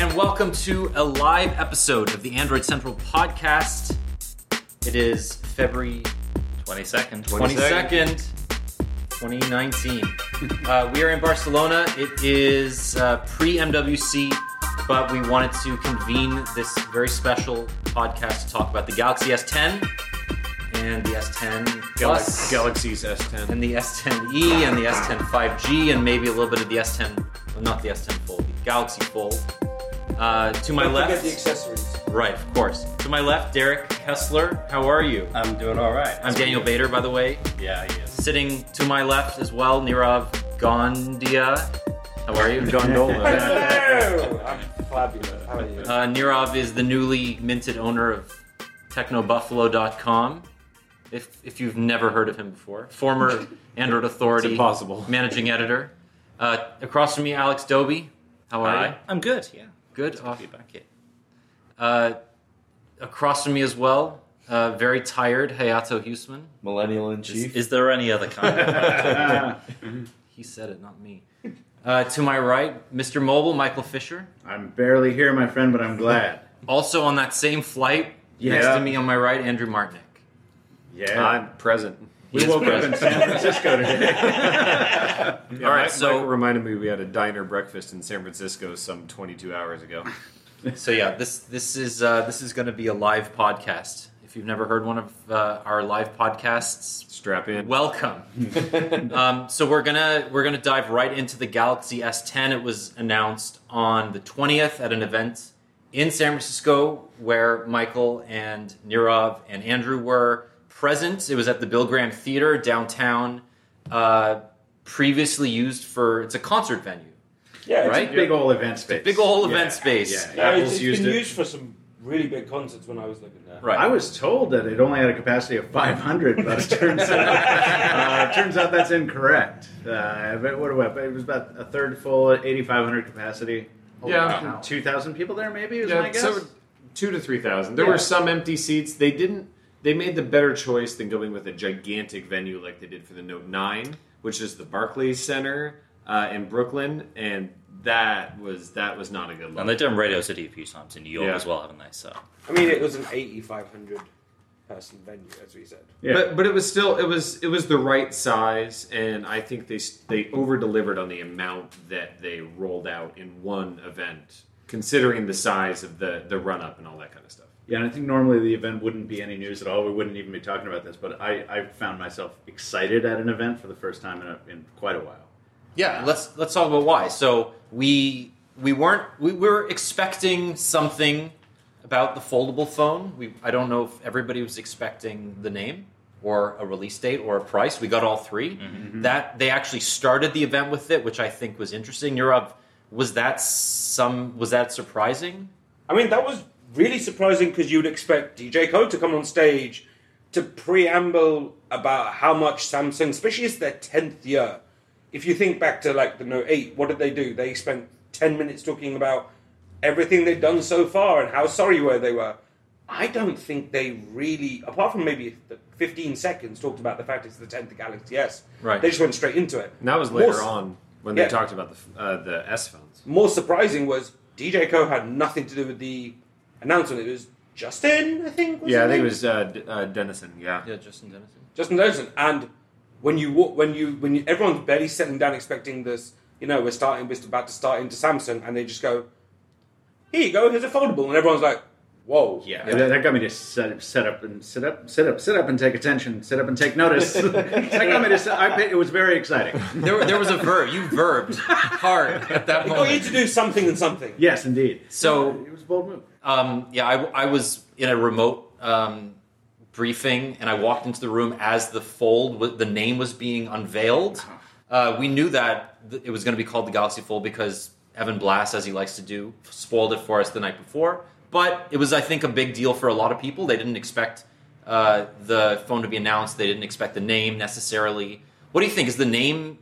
and welcome to a live episode of the Android Central podcast. It is February 22nd. 22nd, 2019. uh, we are in Barcelona. It is uh, pre MWC, but we wanted to convene this very special podcast to talk about the Galaxy S10 and the S10 Plus, Galaxy's S10. and the S10e and the S10 5G, and maybe a little bit of the S10, well, not the S10 Fold, the Galaxy Fold. Uh, to my Don't left, forget the accessories. right, of course. To my left, Derek Kessler. How are you? I'm doing all right. I'm Daniel Bader, by the way. Yeah, yes. Sitting to my left as well, Nirave Gondhia. How are you? Gondola. Hello! I'm fabulous. How are you? Uh, Nirave is the newly minted owner of TechnoBuffalo.com. If, if you've never heard of him before, former Android Authority It's impossible. managing editor. Uh, across from me, Alex Dobie. How are you? I'm good. Yeah. Good. Good Aw- to be back here. Uh, across from me as well, uh, very tired, Hayato Huseman. Millennial in Is, chief. is there any other kind of? He said it, not me. Uh, to my right, Mr. Mobile, Michael Fisher. I'm barely here, my friend, but I'm glad. Also on that same flight, Yeah. next to me on my right, Andrew Martonik. Yeah. I'm present. We woke up in San Francisco today. Yeah, All right, Mike- so- Michael reminded me we had a diner breakfast in San Francisco some 22 hours ago. So yeah, this this is uh, this is going to be a live podcast. If you've never heard one of uh, our live podcasts, Strap in. welcome. um, so we're gonna we're gonna dive right into the Galaxy S10. It was announced on the 20th at an event in San Francisco where Michael and Nirave and Andrew were present. It was at the Bill Graham Theater downtown, uh, previously used for it's a concert venue, Yeah, right? It's, Big old event space. Big old Yeah. event space. Yeah, yeah, Apple's it's, it's used been it. used for some really big concerts when I was living there. Right. I was told that it only had a capacity of 500, but it turns out, uh, turns out that's incorrect. Uh, but what do I, it was about a third full, 8,500 capacity. Yeah. Wow. 2,000 people there, maybe, is Yeah, my guess? so two to 3,000. There Yeah. were some empty seats. They didn't. They made the better choice than going with a gigantic venue like they did for the Note 9, which is the Barclays Center uh, in Brooklyn, and that was that was not a good look. And they've done Radio City a few times in New York Yeah. as well, haven't they? So I mean, it was an 8,500 person venue, as we said. yeah. But but it was still it was it was the right size, and I think they s- they over delivered on the amount that they rolled out in one event, considering the size of the the run up and all that kind of stuff. Yeah, and I think normally the event wouldn't be any news at all. We wouldn't even be talking about this, but I, I found myself excited at an event for the first time in, a, in quite a while. Yeah, uh, let's let's talk about why. So we we weren't we were expecting something about the foldable phone. We I don't know if everybody was expecting the name or a release date or a price. We got all 3 mm-hmm. Mm-hmm. That they actually started the event with it, which I think was interesting. Europe was that some was that surprising? I mean, that was really surprising because you would expect DJ Koh to come on stage to preamble about how much Samsung, especially it's their 10th year. If you think back to like the Note 8, what did they do? They spent 10 minutes talking about everything they'd done so far and how sorry were they were. I don't think they really, apart from maybe the 15 seconds, talked about the fact it's the 10th Galaxy S. Right. They just went straight into it. And that was later More- on when Yeah. they talked about the uh, the S phones. more surprising was DJ Koh had nothing to do with the announcement. It was Justin, I think. Was Yeah, I his think it was uh, D- uh, Denison. Yeah. Yeah, Justin Denison. Justin Denison. And when you wa- when you when you, everyone's barely settling down, expecting this, you know, we're starting, we're about to start into Samsung, and they just go, "Here you go, here's a foldable," and everyone's like, "Whoa, Yeah, That, that got me to set, set up and sit up, sit up, sit up and take attention, sit up and take notice. that got me to. Sit, I, it was very exciting. There, there was a verb. You verbed hard at that It got you moment. to do something and something." Yes, indeed. So it was a bold move. Um, yeah, I, I was in a remote um, briefing, and I walked into the room as the fold, the name was being unveiled. Uh, we knew that it was going to be called the Galaxy Fold because Evan Blass, as he likes to do, spoiled it for us the night before. But it was, I think, a big deal for a lot of people. They didn't expect uh, the phone to be announced. They didn't expect the name necessarily. What do you think? Is the name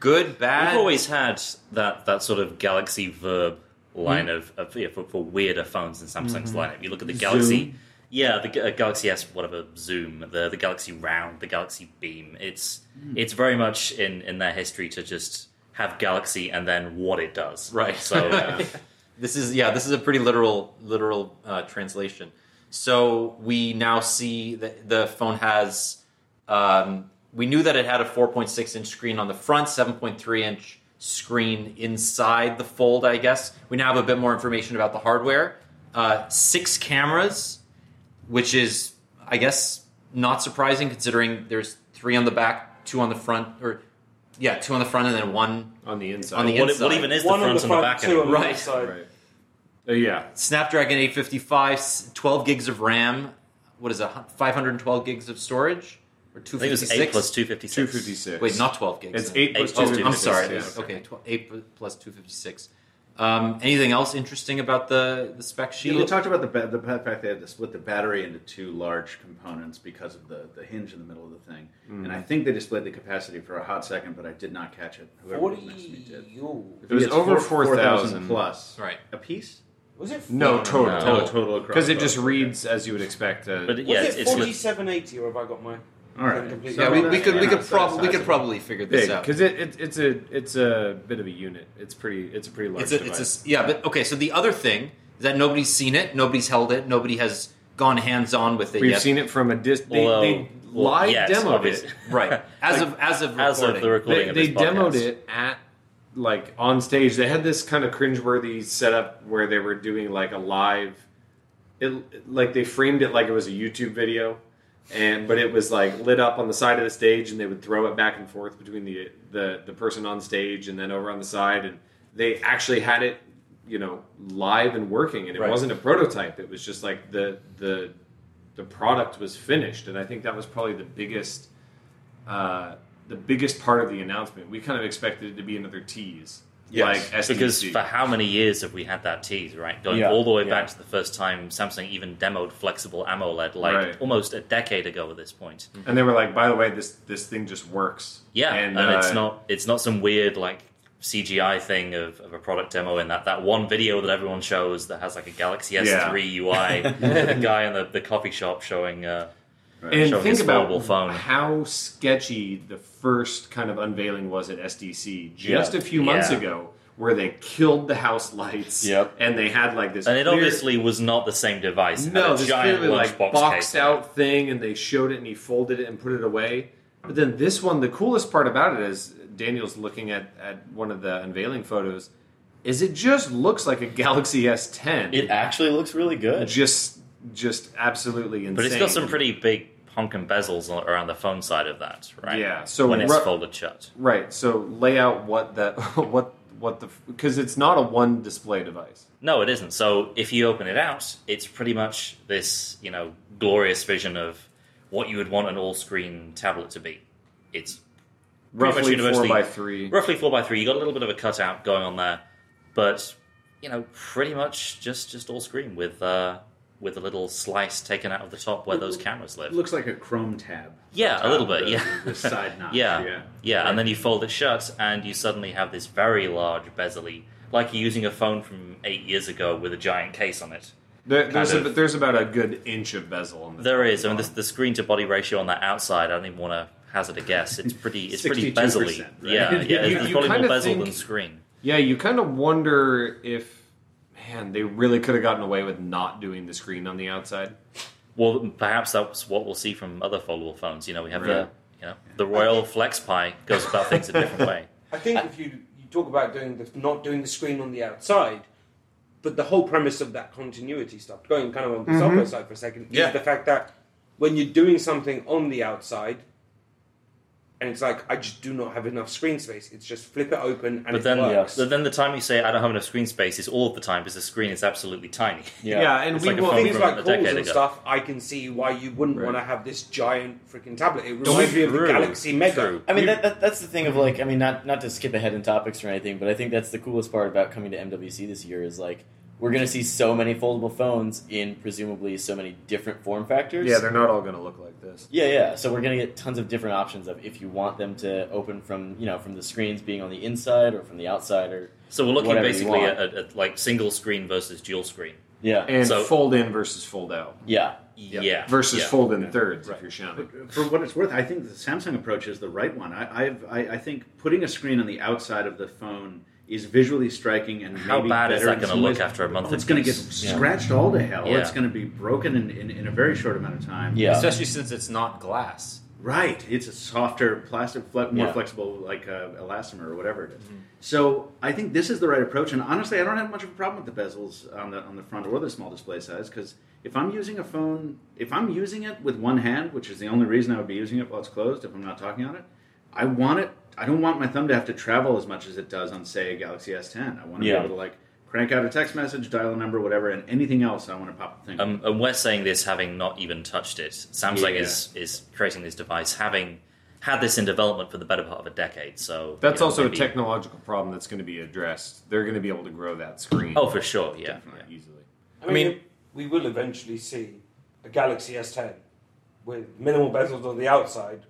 good, bad? we've always had that that sort of Galaxy verb line of, of yeah, for, for weirder phones in Samsung's lineup. You look at the Galaxy. Yeah, the uh, Galaxy S, whatever Zoom, the the Galaxy Round, the Galaxy Beam. It's it's very much in in their history to just have Galaxy and then what it does. Right. So uh, This is yeah, this is a pretty literal literal uh, translation. So we now see that the phone has. Um, we knew that it had a 4.6 inch screen on the front, 7.3 inch screen inside the fold. I guess we now have a bit more information about the hardware. Uh, six cameras, which is I guess not surprising considering there's three on the back, two on the front, or yeah, two on the front and then one on the inside. On the what, inside. what even is One the on front the and the back? two on anymore? the Right. inside. right. Uh, yeah. Snapdragon 855, s- 12 gigs of RAM. What is it? 512 gigs of storage or I think it was 256? eight plus two fifty six. 256. Wait, not 12 gigs. It's then. 8 plus Eight Oh, plus 256. I'm sorry. yeah. It's- Okay, tw- 8 plus 256. Um, anything else interesting about the, the spec sheet? You talked about the ba- the fact they had to split the battery into two large components because of the, the hinge in the middle of the thing, and I think they displayed the capacity for a hot second, but I did not catch it. Whoever was next to me did. Yo. It was It's over four- 4,000. plus. Right. A piece? Was it? No, total. No. Total. total. Because it just reads as you would expect. Uh, But Was yeah, it it's, it's forty-seven eighty, or have I got my? All right. completely- yeah, we, we could we could yeah, probably we could probably figure this big out. because it, it, it's a it's a bit of a unit. It's pretty it's a pretty large. It's a, device. it's a, yeah, but okay. So the other thing is that nobody's seen it, nobody's held it, nobody has gone hands on with it We've yet. seen it from a dis. They, Although- they well, live yes, demoed obviously. it. right as of as of as of the recording They, of they demoed it at like on stage. They had this kind of cringeworthy setup where they were doing like a live. It like they framed it like it was a YouTube video, and but it was like lit up on the side of the stage, and they would throw it back and forth between the the the person on stage and then over on the side, and they actually had it, you know, live and working, and it Right. wasn't a prototype. It was just like the the the product was finished, and I think that was probably the biggest uh, the biggest part of the announcement. We kind of expected it to be another tease, Yes, like SDC. Because for how many years have we had that tease, right? Going Yeah, all the way yeah. back to the first time Samsung even demoed flexible AMOLED, like Right. almost a decade ago at this point. and they were like, by the way, this this thing just works. Yeah, and, and, it's uh, not it's not some weird like CGI thing of, of a product demo in that, that one video that everyone shows that has like a Galaxy S3 UI, the guy in the, the coffee shop showing uh, And think about how sketchy the first kind of unveiling was at SDC just Yeah. a few months Yeah. ago, where they killed the house lights. Yep. and they had like this. and it clear- obviously was not the same device. It No, a this giant clearly like boxed out thing, and they showed it, and he folded it and put it away. But then this one, the coolest part about it is Daniel's looking at at one of the unveiling photos. Is it just looks like a Galaxy S10? It actually looks really good. just just absolutely insane. But it's got some pretty big honking bezels on- around the phone side of that, right? Yeah, so when it's folded shut. right. So lay out what that what what the because it's not a one display device. No, it isn't. So if you open it out, it's pretty much this, you know, glorious vision of what you would want an all-screen tablet to be. It's Roughly four by three. roughly four by three. You got a little bit of a cutout going on there, but you know, pretty much just just all screen with uh, with a little slice taken out of the top where those cameras live. Looks like a Chrome tab. Yeah, a little bit, The- yeah. The side notch. yeah, yeah. yeah, and then you fold it shut, and you suddenly have this very large bezel like you're using a phone from eight years ago with a giant case on it. There, there's kind a, there's about a good inch of bezel on the There top is. I mean, the, the screen to body ratio on that outside. I don't even want to hazard a guess. It's pretty. It's pretty 62%, bezel-y. right? Yeah, yeah. You- it's you probably more bezel think- than screen. Yeah, you kind of wonder if, man, they really could have gotten away with not doing the screen on the outside. Well, perhaps that's what we'll see from other foldable phones. You know, we have Right. the you know the Royole FlexPai goes about things a different way. I think if you you talk about doing the not doing the screen on the outside, but the whole premise of that continuity stuff, going kind of on the mm-hmm. software side for a second, Yeah. is the fact that when you're doing something on the outside, and it's like I just do not have enough screen space. It's just flip it open and But it then, works. but then the time you say I don't have enough screen space is all of the time because the screen is absolutely tiny. Yeah, and It's we like a will. Things like calls and ago. stuff, I can see why you wouldn't Right. want to have this giant freaking tablet. It reminds me of the Galaxy Mega. True. I mean, that, that, that's the thing of like, I mean, not not to skip ahead in topics or anything, but I think that's the coolest part about coming to MWC this year is like we're going to see so many foldable phones in presumably so many different form factors. Yeah, they're not all going to look like this. Yeah, yeah. So we're gonna get tons of different options of if you want them to open from you know from the screens being on the inside or from the outside or So we're looking basically want. at, at, like single screen versus dual screen. yeah, And So- fold in versus fold out yeah. Yeah. versus yeah. fold in thirds if you're shouting. But uh, for what it's worth, I think the Samsung approach is the right one. I, I've, I, I think putting a screen on the outside of the phone is visually striking and How maybe bad is better that gonna look ways. after a month Oh, it's going to get use? Yeah. scratched all to hell. Yeah. It's going to be broken in, in, in a very short amount of time. Yeah. Especially since it's not glass. Right. It's a softer plastic, fle- more Yeah. flexible, like uh, elastomer or whatever it is. So I think this is the right approach. And honestly, I don't have much of a problem with the bezels on the on the front or the small display size because if I'm using a phone, if I'm using it with one hand, which is the only reason I would be using it while it's closed, if I'm not talking on it, I want it. I don't want my thumb to have to travel as much as it does on, say, a Galaxy S10. I want to Yeah. be able to like crank out a text message, dial a number, whatever, and anything else I want to pop the thing. Um, and we're saying this having not even touched it. Samsung Yeah. is is creating this device having had this in development for the better part of a decade. So That's you know, also maybe- a technological problem that's going to be addressed. They're going to be able to grow that screen. Oh, for sure, yeah. definitely easily. I mean, we will eventually see a Galaxy S10 with minimal bezels on the outside,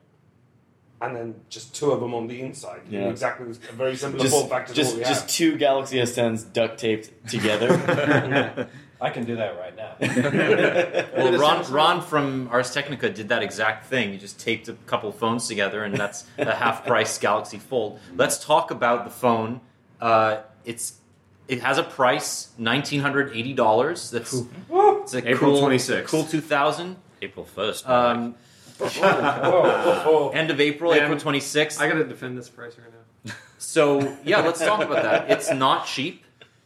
and then just two of them on the inside. Yeah. Exactly, a very similar form Just, factor to just, what just two Galaxy S10s duct taped together. I can do that right now. Well, Ron, Ron from Ars Technica did that exact thing. You just taped a couple of phones together, and that's a half price Galaxy Fold. Let's talk about the phone. Uh, it's it has a price nineteen hundred eighty dollars. That's it's a April cool, 26th. cool two thousand. April first. Um, end of April, Man, April twenty sixth. I got to defend this price right now. So yeah, let's talk about that. It's not cheap.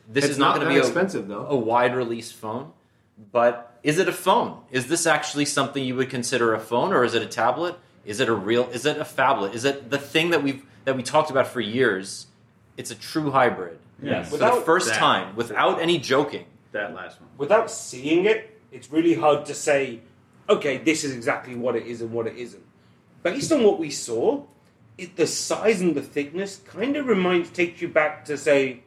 This it's is not, going to be a, expensive though. a wide release phone. But is it a phone? Is this actually something you would consider a phone, or is it a tablet? Is it a real? Is it a phablet? Is it the thing that we've that we talked about for years? It's a true hybrid. Yes. For the Without first that- time, without any joking. that last one. without seeing it, it's really hard to say, okay, this is exactly what it is and what it isn't. Based on what we saw, it, the size and the thickness kind of reminds, takes you back to say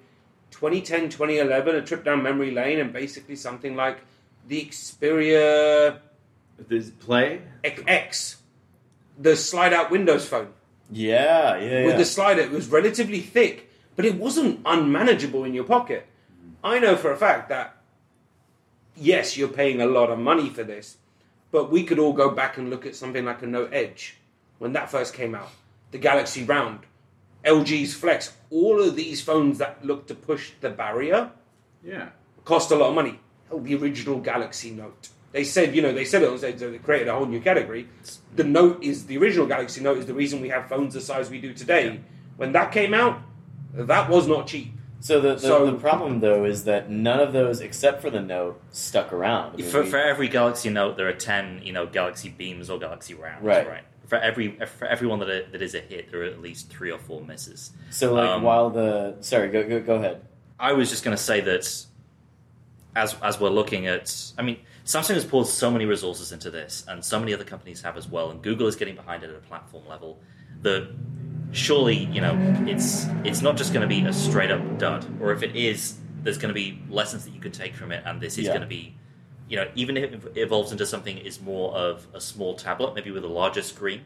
2010, 2011, a trip down memory lane, and basically something like the Xperia This play, X, the slide out Windows phone. yeah, yeah, with yeah. the slider. It was relatively thick, but it wasn't unmanageable in your pocket. I know for a fact that yes, you're paying a lot of money for this, but we could all go back and look at something like a Note Edge when that first came out, the Galaxy Round, LG's Flex, all of these phones that look to push the barrier yeah. cost a lot of money. Oh, the original Galaxy Note. They said, you know, they said it was they they created a whole new category. The Note is the original Galaxy Note is the reason we have phones the size we do today. When that came out, that was not cheap. So the, the, So- the problem though is that none of those, except for the Note, stuck around. I mean, for, we- for every Galaxy Note, there are ten, you know, Galaxy Beams or Galaxy Rounds, Right. right? For every for everyone that, are, that is a hit, there are at least three or four misses. so like um, while the sorry, go go, go ahead. I was just going to say that as as we're looking at, I mean, Samsung has poured so many resources into this, and so many other companies have as well, and Google is getting behind it at a platform level. That surely, you know, it's it's not just going to be a straight up dud, or if it is, there's going to be lessons that you can take from it, and this is Yeah. going to be. You know, even if it evolves into something is more of a small tablet, maybe with a larger screen,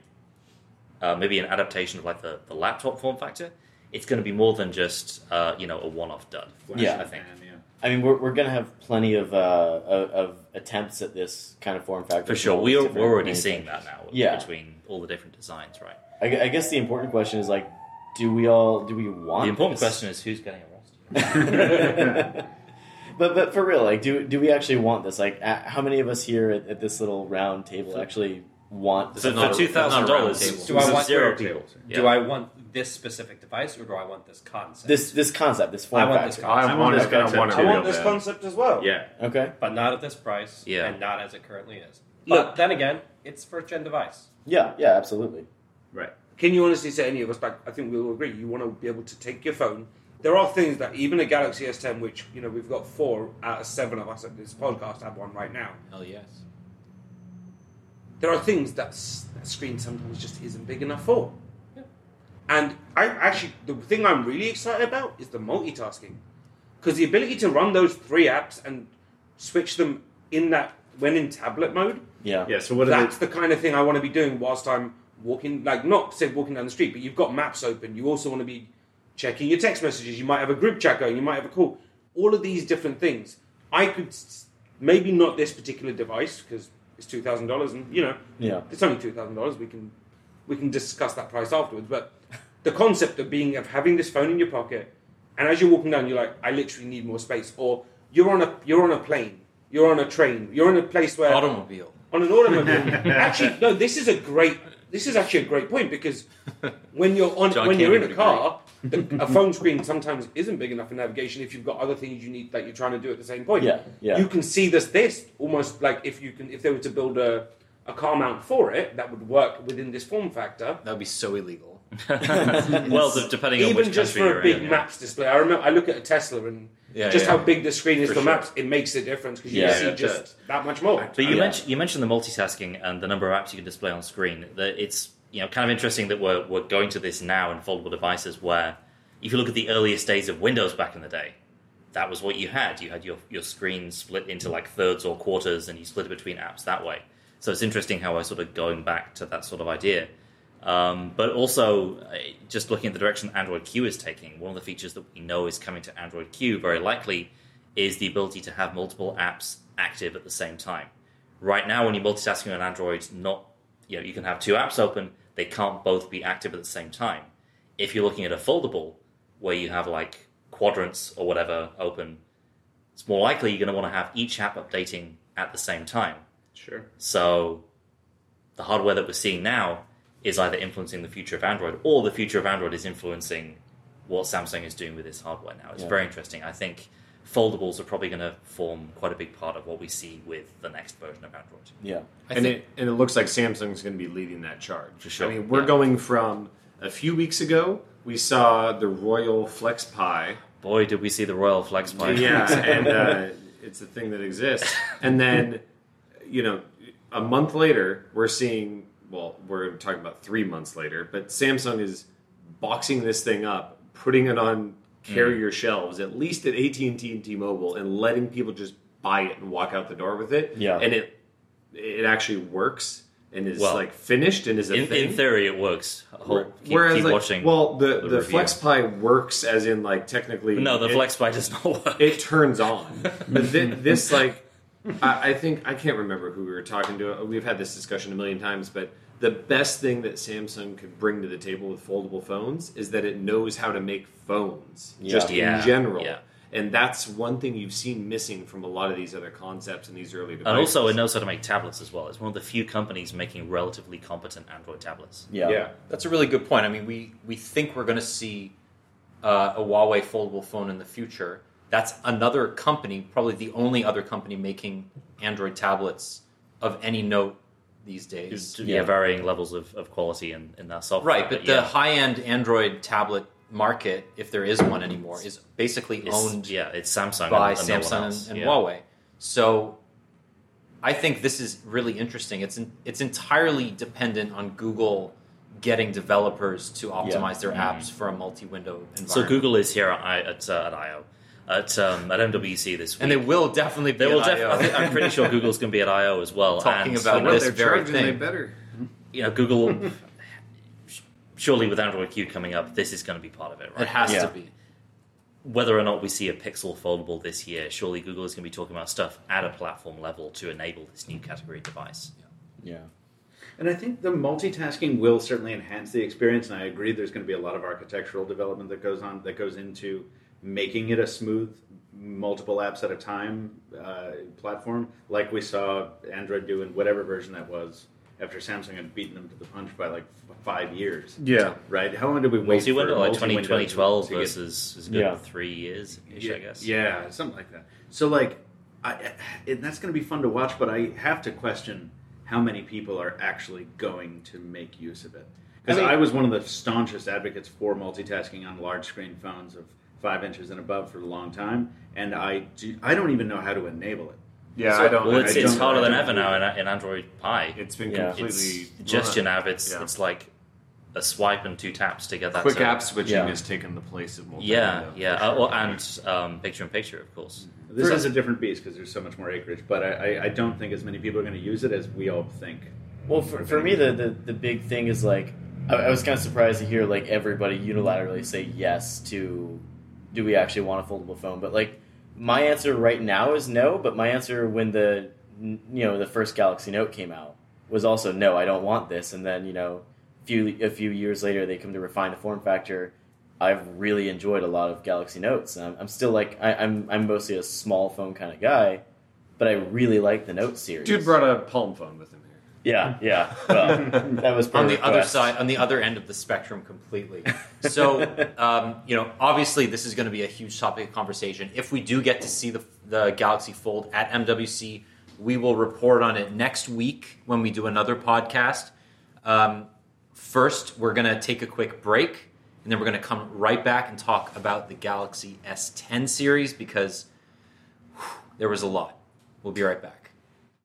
uh, maybe an adaptation of like the, the laptop form factor, it's going to be more than just uh, you know a one-off dud. Yeah. I think. Yeah. I mean, we're, we're going to have plenty of, uh, of of attempts at this kind of form factor For sure, we are, we're already seeing that now. Yeah. between all the different designs, right? I, I guess the important question is like, do we all do we want The important this? question is who's getting arrested. but but for real, like, do do we actually want this? Like, uh, how many of us here at, at this little round table actually want This this? is for a- two thousand round dollars, table. Do I want- zero Zero people? tables. Yeah. Do I want this specific device or do I want this concept? This this concept, this form I want factor. this I, I want this it. I concept want it too. I want this bad. concept as well. Yeah. Okay. but not at this price Yeah. and not as it currently is. Look- But then again, it's first gen device. Yeah. Yeah. Absolutely. Right. Can you honestly say any of us back? I think we will agree. You want to be able to take your phone. There are things that even a Galaxy S10, which you know we've got four out of seven of us at this podcast have one right now. Hell yes. There are things that s- that screen sometimes just isn't big enough for. Yeah. And I actually, the thing I'm really excited about is the multitasking, because the ability to run those three apps and switch them in that when in tablet mode. Yeah. Yeah. So what are That's they? the kind of thing I want to be doing whilst I'm walking, like not say walking down the street, but you've got maps open. You also want to be checking your text messages. You might have a group chat going. You might have a call. All of these different things. I could maybe not this particular device because it's two thousand dollars, and you know Yeah. it's only two thousand dollars. We can we can discuss that price afterwards. But the concept of being of having this phone in your pocket, and as you're walking down, you're like, I literally need more space. Or you're on a you're on a plane, you're on a train, you're in a place where Automobile. on an automobile. actually, no, this is a great. This is actually a great point because when you're on John when you're in a car, the, a phone screen sometimes isn't big enough for navigation. If you've got other things you need that you're trying to do at the same point, Yeah, yeah. you can see this this almost like if you can if they were to build a a car mount for it that would work within this form factor. That would be so illegal. well, depending on Even which just for a big in, yeah. maps display, I remember I look at a Tesla and Yeah, just yeah. how big the screen is For for, sure. maps, it makes a difference because you Yeah, see it just does. that much more. But you Yeah. mentioned you mentioned the multitasking and the number of apps you can display on screen. That it's you know kind of interesting that we're we're going to this now in foldable devices where if you look at the earliest days of Windows back in the day, that was what you had. You had your your screen split into like thirds or quarters, and you split it between apps that way. So it's interesting how we're sort of going back to that sort of idea. Um, but also, uh, just looking at the direction Android Q is taking, one of the features that we know is coming to Android Q very likely is the ability to have multiple apps active at the same time. Right now, when you're multitasking on Android, not you know you can have two apps open, they can't both be active at the same time. If you're looking at a foldable where you have like quadrants or whatever open, it's more likely you're going to want to have each app updating at the same time. Sure. So the hardware that we're seeing now is either influencing the future of Android or the future of Android is influencing what Samsung is doing with its hardware now. It's Yeah. very interesting. I think foldables are probably going to form quite a big part of what we see with the next version of Android. Yeah. I and think it and it looks like Samsung's going to be leading that charge. For sure, I mean, we're yeah. going from a few weeks ago. We saw the Royal Flex Pi. Boy, did we see the Royole FlexPai. yeah, and uh, it's a thing that exists. And then, you know, a month later, we're seeing. Well, we're talking about three months later, but Samsung is boxing this thing up, putting it on carrier mm. shelves, at least at AT and T-Mobile, and letting people just buy it and walk out the door with it. Yeah. and it it actually works and is Well, like finished and is a In, thing. in theory, it works. Keep, Whereas, keep like, watching. well, the, the the, review. FlexPai works as in like technically. no, the it- FlexPai does not work. it turns on. But thi- this, like, I, I think I can't remember who we were talking to. We've had this discussion a million times, but the best thing that Samsung could bring to the table with foldable phones is that it knows how to make phones, Yeah. just Yeah, in general. yeah. And that's one thing you've seen missing from a lot of these other concepts in these early devices. and also, it knows how to make tablets as well. It's one of the few companies making relatively competent Android tablets. Yeah. yeah. That's a really good point. I mean, we, we think we're going to see uh, a Huawei foldable phone in the future. That's another company, probably the only other company making Android tablets of any note these days. Yeah, Yeah. varying levels of, of quality in, in that software. Right, but the yeah. high end Android tablet market, if there is one anymore, is basically It's- owned yeah, it's Samsung by and, and Samsung else. and yeah. Huawei. So I think this is really interesting. It's in, it's entirely dependent on Google getting developers to optimize their apps for a multi-window environment. So Google is here at, at, uh, at I/O at um, at MWC this week, and they will definitely be They will at def- I/O. I think, I'm pretty sure Google's going to be at I/O as well. Talking and, about you know, this they're very thing. they better. you know, Google. surely, with Android Q coming up, this is going to be part of it, right? it has Yeah. to be. Whether or not we see a Pixel foldable this year, surely Google is going to be talking about stuff at a platform level to enable this new category device. Yeah. And I think the multitasking will certainly enhance the experience. And I agree, there's going to be a lot of architectural development that goes on that goes into making it a smooth, multiple apps at a time uh, platform, like we saw Android do in whatever version that was. After Samsung had beaten them to the punch by like f- five years, Yeah. right? How long did we wait Multi window, for like multi-window 20, 2012 to get- versus is good Yeah. three years yeah, I guess. Yeah, something like that. So like, I, and that's going to be fun to watch, but I have to question how many people are actually going to make use of it. Because I I, was one of the staunchest advocates for multitasking on large screen phones of five inches and above for a long time, and I do, I don't even know how to enable it. Yeah, So- I don't. Well, it's, I it's don't- harder than ever now in, in Android Pie. It's been Yeah. completely It's gesture nav. It's Yeah. it's like a swipe and two taps to get that. Quick to, app switching Yeah. has taken the place of multi Yeah, yeah, uh, well, and um, picture in picture, of course. This For- is a different beast because there's so much more acreage, but I, I, I don't think as many people are going to use it as we all think. Well, for, for me, the, the, the big thing is like, I, I was kind of surprised to hear like everybody unilaterally say yes to, do we actually want a foldable phone? But like, my answer right now is no. But my answer when the you know the first Galaxy Note came out was also no. I don't want this. And then you know, few a few years later, they come to refine the form factor. I've really enjoyed a lot of Galaxy Notes. I'm, I'm still like I, I'm I'm mostly a small phone kind of guy, but I really like the Note series. Dude brought a palm phone with him. Yeah, yeah. Well, that was on the other side, on the other end of the spectrum, completely. So, um, you know, obviously, this is going to be a huge topic of conversation. If we do get to see the the Galaxy Fold at MWC, we will report on it next week when we do another podcast. Um, first, we're going to take a quick break, and then we're going to come right back and talk about the Galaxy S10 series because whew, there was a lot. We'll be right back.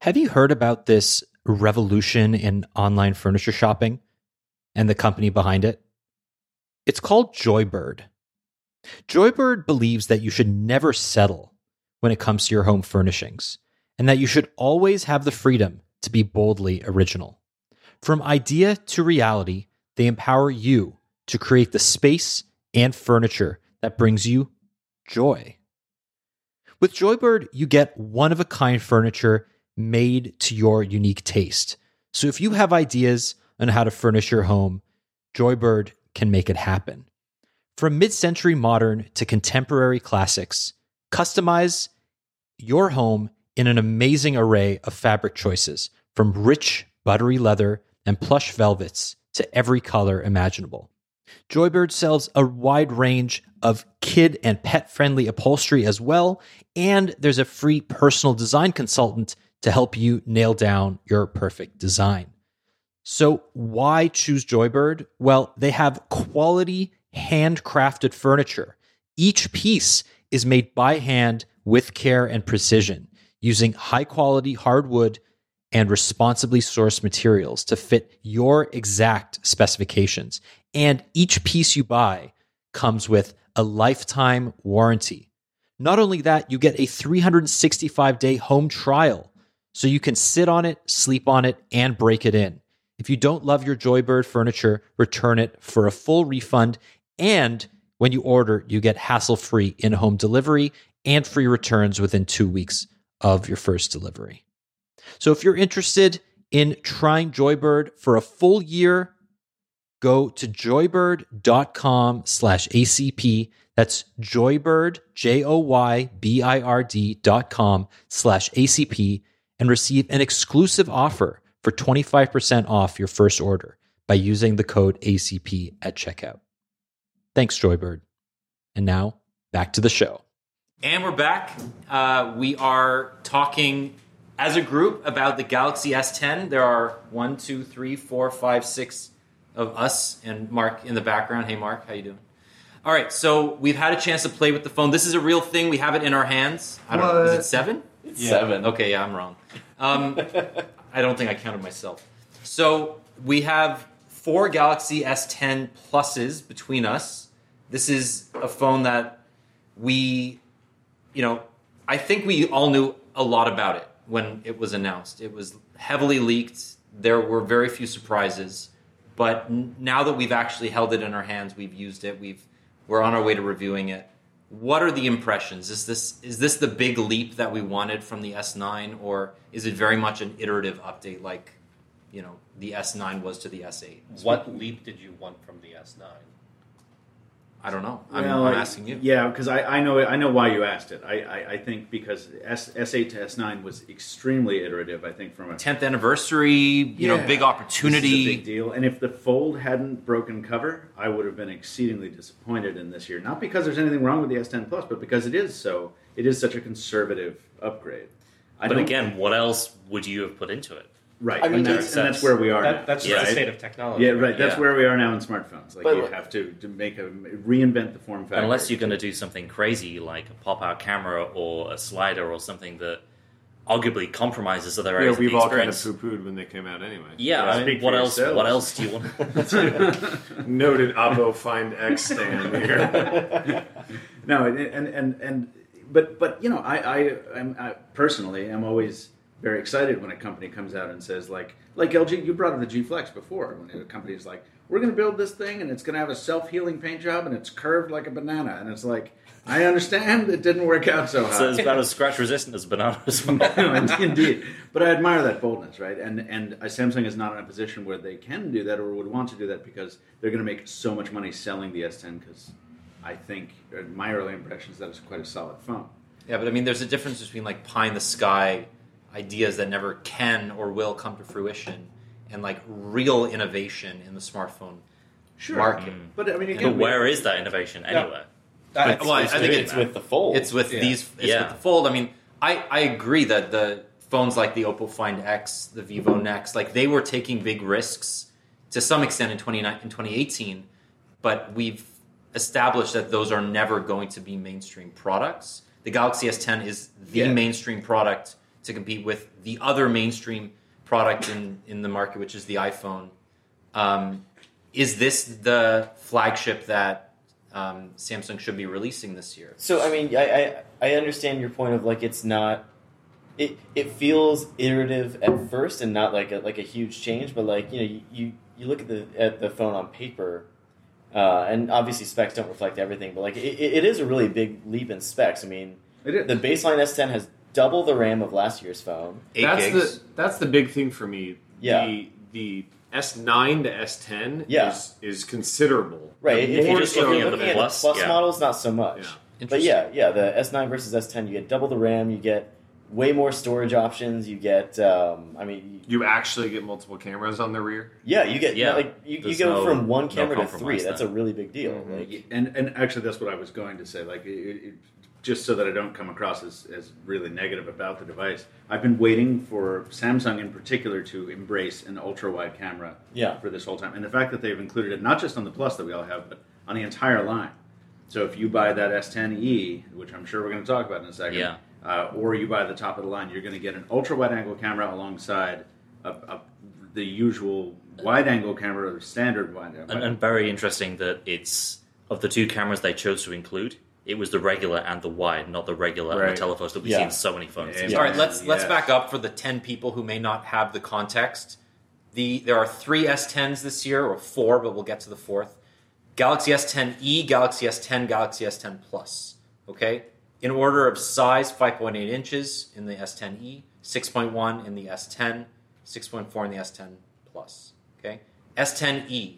Have you heard about this revolution in online furniture shopping and the company behind it? It's called Joybird. Joybird believes that you should never settle when it comes to your home furnishings and that you should always have the freedom to be boldly original. From idea to reality, they empower you to create the space and furniture that brings you joy. With Joybird, you get one of a kind furniture made to your unique taste. So if you have ideas on how to furnish your home, Joybird can make it happen. From mid century modern to contemporary classics, customize your home in an amazing array of fabric choices, from rich, buttery leather and plush velvets to every color imaginable. Joybird sells a wide range of kid and pet friendly upholstery as well, and there's a free personal design consultant to help you nail down your perfect design. So, why choose Joybird? Well, they have quality, handcrafted furniture. Each piece is made by hand with care and precision, using high quality hardwood and responsibly sourced materials to fit your exact specifications. And each piece you buy comes with a lifetime warranty. Not only that, you get a 365 day home trial so you can sit on it, sleep on it, and break it in. If you don't love your Joybird furniture, return it for a full refund. And when you order, you get hassle free in home delivery and free returns within two weeks of your first delivery. So if you're interested in trying Joybird for a full year, go to joybird.com slash ACP. That's joybird, J O Y B I R D dot com slash ACP and receive an exclusive offer for 25% off your first order by using the code ACP at checkout. Thanks, Joybird. And now back to the show. And we're back. Uh, we are talking as a group about the Galaxy S10. There are one, two, three, four, five, six of us and Mark in the background. Hey, Mark, how you doing? All right, so we've had a chance to play with the phone. This is a real thing. We have it in our hands. I don't know. Is it What? seven? Seven. Okay, yeah, I'm wrong. Um, I don't think I counted myself. So we have four Galaxy S10 pluses between us. This is a phone that we, you know, I think we all knew a lot about it when it was announced. It was heavily leaked. There were very few surprises, but now that we've actually held it in our hands, we've used it. We've we're on our way to reviewing it. What are the impressions? Is this is this the big leap that we wanted from the S9, or is it very much an iterative update like, you know, the S9 was to the S8? What leap did you want from the S9? I don't know. I'm, Well, I'm asking you. Yeah, because I, I know I know why you asked it. I, I, I think because S, S8 to S9 was extremely iterative. I think from a 10th anniversary, you know, Yeah. big This opportunity. big deal. And if the fold hadn't broken cover, I would have been exceedingly disappointed in this year. Not because there's anything wrong with the S10 Plus, but because it is so. It is such a conservative upgrade. I But again, what else would you have put into it? Right? I mean, and, that's, makes and that's where we are. That, that's Yeah. just the state of technology. Yeah, right. That's Yeah. where we are now in smartphones. Like But- you have to, to make a reinvent the form factor. Unless you're going to do something crazy like a pop-out camera or a slider or something that arguably compromises other areas Yeah, areas we've of the all kind of experience. poo-pooed when they came out anyway. yeah, Yeah, I mean, what else? yourselves. What else do you want? To Noted Oppo Find X stand here. no, and and and, and but but you know, I I, I'm, I personally am always very excited when a company comes out and says like like LG. You brought up the G Flex before when a company is like, we're going to build this thing and it's going to have a self healing paint job and it's curved like a banana and it's like. I understand it didn't work out so hot. so it's about as scratch resistant as banana as. Indeed, but I admire that boldness, right? And and Samsung is not in a position where they can do that or would want to do that because they're going to make so much money selling the S10 because I think my early impression is that it's quite a solid phone. Yeah, but I mean, there's a difference between like pie in the sky ideas that never can or will come to fruition, and like real innovation in the smartphone market. Mm. But I mean, But again, where is that innovation anywhere? But- well, I, I think it's it's with the fold. It's with Yeah. these. It's Yeah. with the fold. I mean, I, I agree that the phones like the Oppo Find X, the Vivo NEX, like they were taking big risks to some extent in 29 in 2018, but we've established that those are never going to be mainstream products. The Galaxy S10 is the Yeah. mainstream product to compete with the other mainstream product in, in the market, which is the iPhone. Um, is this the flagship that um, Samsung should be releasing this year? So I mean, I, I I understand your point of like it's not. It, it feels iterative at first and not like a like a huge change, but like you know you, you, you look at the at the phone on paper, uh, and obviously specs don't reflect everything, but like it, it it is a really big leap in specs. I mean, it is. the baseline S10 has double the RAM of last year's phone. Eight that's gigs. the that's the big thing for me. Yeah. The the S9 to S10 Yeah. is is considerable. Right. But If you're more just so looking at at the the Plus, Plus yeah. models, not so much. Yeah. But yeah, yeah, the S9 versus S10, you get double the RAM, you get way more storage options, you get, um, I mean, you actually get multiple cameras on the rear. yeah, you get, Yeah. like, you, you go no- from one no camera to compromise three. That's a really big deal. Mhm. Like, and and actually, that's what I was going to say. Like, it, it, just so that I don't come across as, as really negative about the device, I've been waiting for Samsung in particular to embrace an ultra wide camera yeah. for this whole time, and the fact that they've included it not just on the Plus that we all have, but on the entire line. So if you buy that S10e, which I'm sure we're going to talk about in a second, Yeah. uh, or you buy the top of the line, you're going to get an ultra wide angle camera alongside a, a, the usual wide angle camera or standard wide angle. And, and very interesting that it's of the two cameras they chose to include, it was the regular and the wide, not the regular and Right. the telephoto that we Yeah. see in so many phones. Yeah. these All let's let's Yes. back up for the ten people who may not have the context. The there are three S10s this year, or four, but we'll get to the fourth. Galaxy S10e, Galaxy S10, Galaxy S10 Plus. Okay, in order of size, 5.8 inches in the S10e, 6.1 in the S10, 6.4 in the S10 Plus. Okay, S10e,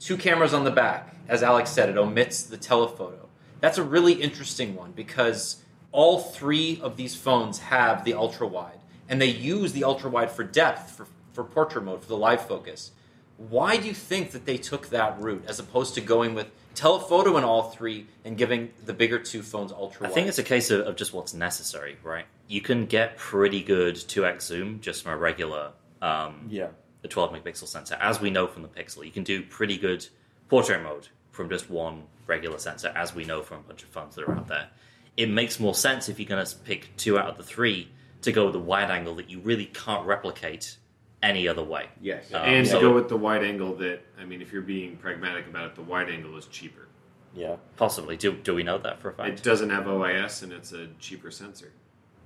two cameras on the back. As Alex said, it omits the telephoto. That's a really interesting one because all three of these phones have the ultra wide, and they use the ultra wide for depth, for, for portrait mode, for the live focus. Why do you think that they took that route as opposed to going with telephoto in all three and giving the bigger two phones ultra wide? I think it's a case of, of just what's necessary, right? You can get pretty good 2x zoom just from a regular um, Yeah. the 12 megapixel sensor. As we know from the Pixel, you can do pretty good portrait mode from just one regular sensor, as we know from a bunch of phones that are out there. It makes more sense if you're going to pick two out of the three to go with the wide angle that you really can't replicate any other way. yes, Um, and so- to go with the wide angle that I mean, if you're being pragmatic about it, the wide angle is cheaper. Yeah. Possibly. Do, do we know that for a fact? It doesn't have OIS and it's a cheaper sensor.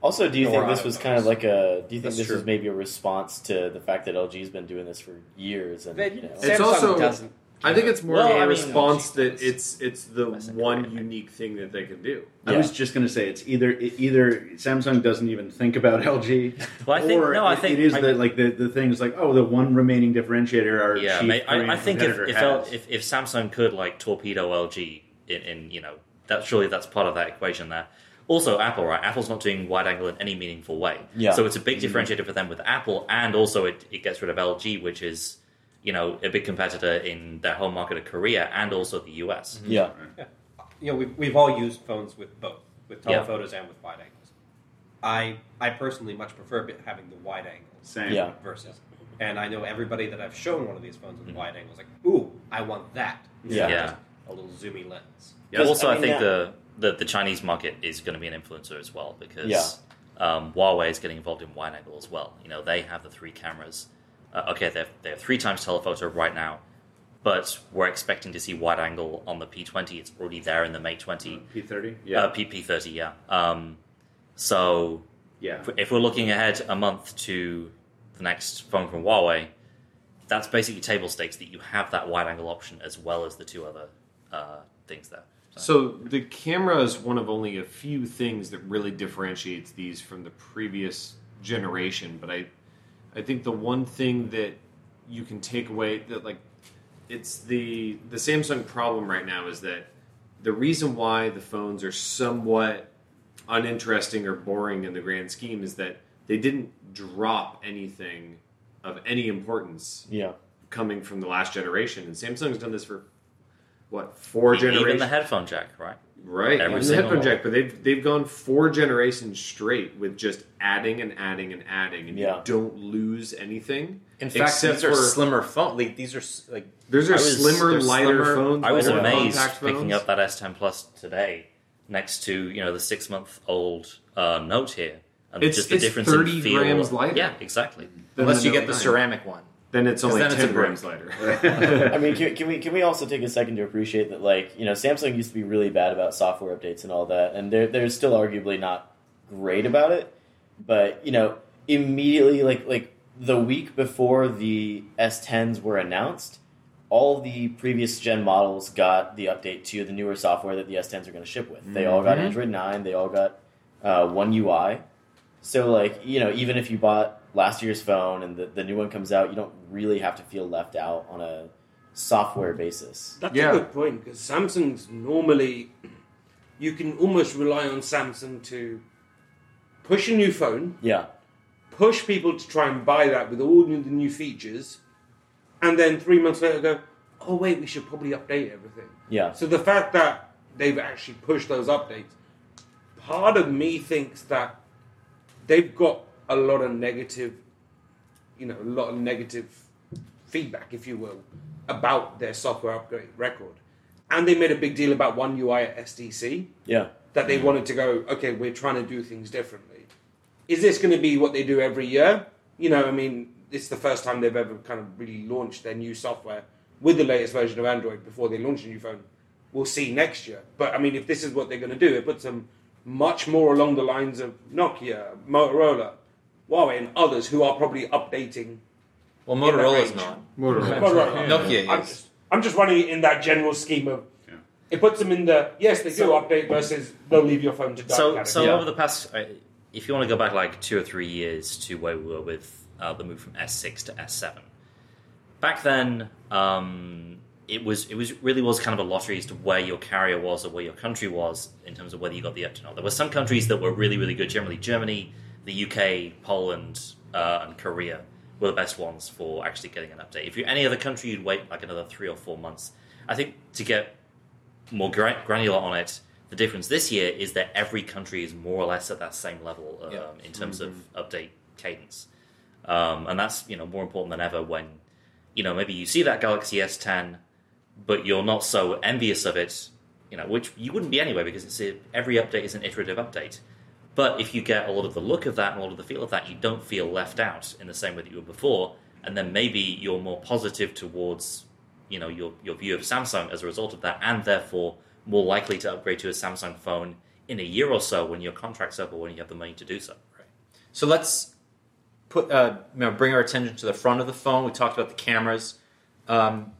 Also, do you Or think this was kind of like a? Do you think That's this true. was maybe a response to the fact that LG's been doing this for years and But you know, It's Samsung also- doesn't. I think it's more Well, of I a mean, response LG that it's it's the one great idea. unique thing that they can do. I was just going to say it's either it, either Samsung doesn't even think about LG, Well, I think- or no, I it- think- it is I- the like the, the things like oh the one remaining differentiator our yeah, chief mate, I, I think if if. L, if if Samsung could like torpedo LG in, in you know that surely that's part of that equation there. Also, Apple, right? Apple's not doing wide angle in any meaningful way. Yeah. So it's a big mm-hmm. differentiator for them with Apple, and also it, it gets rid of LG, which is you know a big competitor in their home market of Korea and also the US. yeah, You know, we've, we've all used phones with both, with Yeah. telephotos and with wide angles. I I personally much prefer having the wide angle. Same. yeah. versus, and I know everybody that I've shown one of these phones with Mhm. wide angles like, ooh, I want that. Yeah. Yeah. A little zoomy lens. Yes. also, I I, think yeah. the, the the Chinese market is going to be an influencer as well because um, Huawei is getting involved in wide angle as well. You know, they have the three cameras. Uh, okay, they have, they have three times telephoto right now, but we're expecting to see wide angle on the P20. It's already there in the Mate 20, P30. Yeah. uh, PP30. Yeah. Um, so yeah. if- if we're looking ahead a month to the next phone from Huawei, that's basically table stakes that you have that wide angle option as well as the two other uh, things there. So the camera is one of only a few things that really differentiates these from the previous generation. But I, I think the one thing that you can take away that like, it's the the Samsung problem right now is that the reason why the phones are somewhat uninteresting or boring in the grand scheme is that they didn't drop anything of any importance Yeah. coming from the last generation. And Samsung's done this for what four Even generations? the headphone jack, right? Right, Every the single headphone jack, but they've they've gone four generations straight with just adding and adding and adding, and Yeah. you don't lose anything. In fact, these are for slimmer phone. Like, these are like these are was- slimmer, lighter slimmer. phones. I was amazed picking up that S10 Plus today next to you know the six month old uh, Note here, and It's- just the difference 30 in feel. grams lighter. Yeah, exactly. Unless you get the 9. ceramic one. Then it's only then ten a brick. grams lighter. I mean, can, can we can we also take a second to appreciate that, like, you know, Samsung used to be really bad about software updates and all that, and they're they're still arguably not great about it. But you know, immediately, like like the week before the S10s were announced, all the previous gen models got the update to the newer software that the S10s are going to ship with. They all got Mhm. Android nine. They all got uh, One UI. So like you know, even if you bought last year's phone and the, the new one comes out, you don't really have to feel left out on a software basis. That's Yeah. a good point because Samsung's normally you can almost rely on Samsung to push a new phone, Yeah, push people to try and buy that with all new, the new features, and then three months later go, oh wait, we should probably update everything. yeah, So the fact that they've actually pushed those updates, part of me thinks that they've got a lot of negative, you know, a lot of negative feedback, if you will, about their software upgrade record. And they made a big deal about One UI at SDC yeah. that they wanted to go, okay, we're trying to do things differently. Is this going to be what they do every year? You know, I mean, it's the first time they've ever kind of really launched their new software with the latest version of Android before they launch a new phone. We'll see next year. But I mean, if this is what they're going to do, it puts them much more along the lines of Nokia, Motorola, Huawei, and others who are probably updating. Well, Motorola's range. not. Motorola. Motorola. Nokia I'm is. just, I'm just running it in that general scheme of. Yeah. It puts them in the yes, they do update versus they'll leave your phone to die. So, category. so Yeah. over the past, uh, if you want to go back like two or three years to where we were with uh, the move from S6 to S7, back then um, it was it was really was kind of a lottery as to where your carrier was or where your country was in terms of whether you got the update or not. There were some countries that were really really good. Generally, Germany, the UK, Poland, uh, and Korea were the best ones for actually getting an update. If you're any other country, you'd wait like another three or four months. I think to get more gra- granular on it, the difference this year is that every country is more or less at that same level um, Yeah. in terms of update cadence, um, and that's you know more important than ever when you know maybe you see that Galaxy S10, but you're not so envious of it, you know, which you wouldn't be anyway because it's a, every update is an iterative update. But if you get a lot of the look of that and a lot of the feel of that, you don't feel left out in the same way that you were before, and then maybe you're more positive towards you know your your view of Samsung as a result of that, and therefore more likely to upgrade to a Samsung phone in a year or so when your contract's up or when you have the money to do so. Right. So let's put uh, you know, bring our attention to the front of the phone. We talked about the cameras. Um,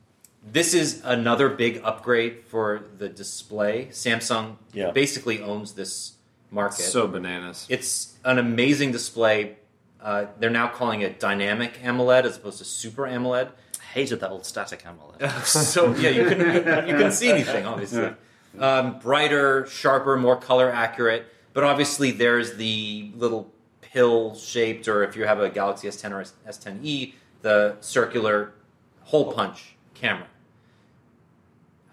this is another big upgrade for the display. Samsung Yeah. basically owns this market. So bananas. it's an amazing display. Uh, they're now calling it dynamic AMOLED as opposed to super AMOLED. I hated that old static AMOLED. so yeah, you couldn't you couldn't see anything obviously. Um, brighter, sharper, more color accurate. But obviously, there's the little pill shaped, or if you have a Galaxy S10 or S10e, the circular hole punch camera.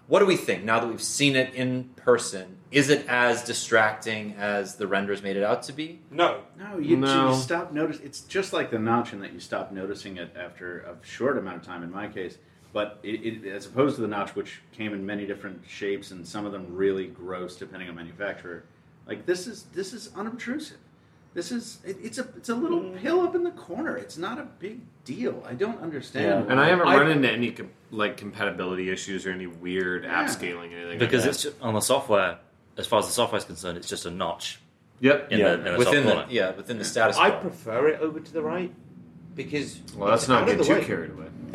What do we think now that we've seen it in person? Is it as distracting as the renders made it out to be? no, No, you, No. you stop notice. It's just like the notch in that you stop noticing it after a short amount of time. In my case, but it, it, as opposed to the notch, which came in many different shapes and some of them really gross depending on manufacturer. Like this is this is unobtrusive. This is it, it's a it's a little mm. pill up in the corner. It's not a big deal. I don't understand. And I haven't I- run into any com- like compatibility issues or any weird app scaling or anything. because like it's just, on the software, as far as the software is concerned, it's just a notch yep. in Yeah. the, in the within the corner. yeah within the status I bar. prefer it over to the right because Well, let's not out of get the too way. carried away.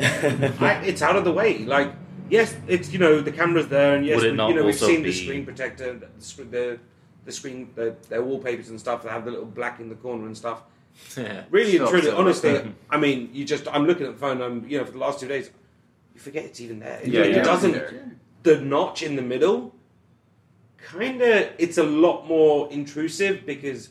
I, it's out of the way. Like yes, it's you know the camera's there, and yes, we, you know we've also seen the screen protector, the, the the screen, the, their wallpapers and stuff that have the little black in the corner and stuff. Really and Sure, truly, honestly, I mean, you just I'm looking at the phone. I'm you know for the last two days, you forget it's even there. It, Yeah, it yeah. doesn't. There. The notch in the middle kind of it's a lot more intrusive because,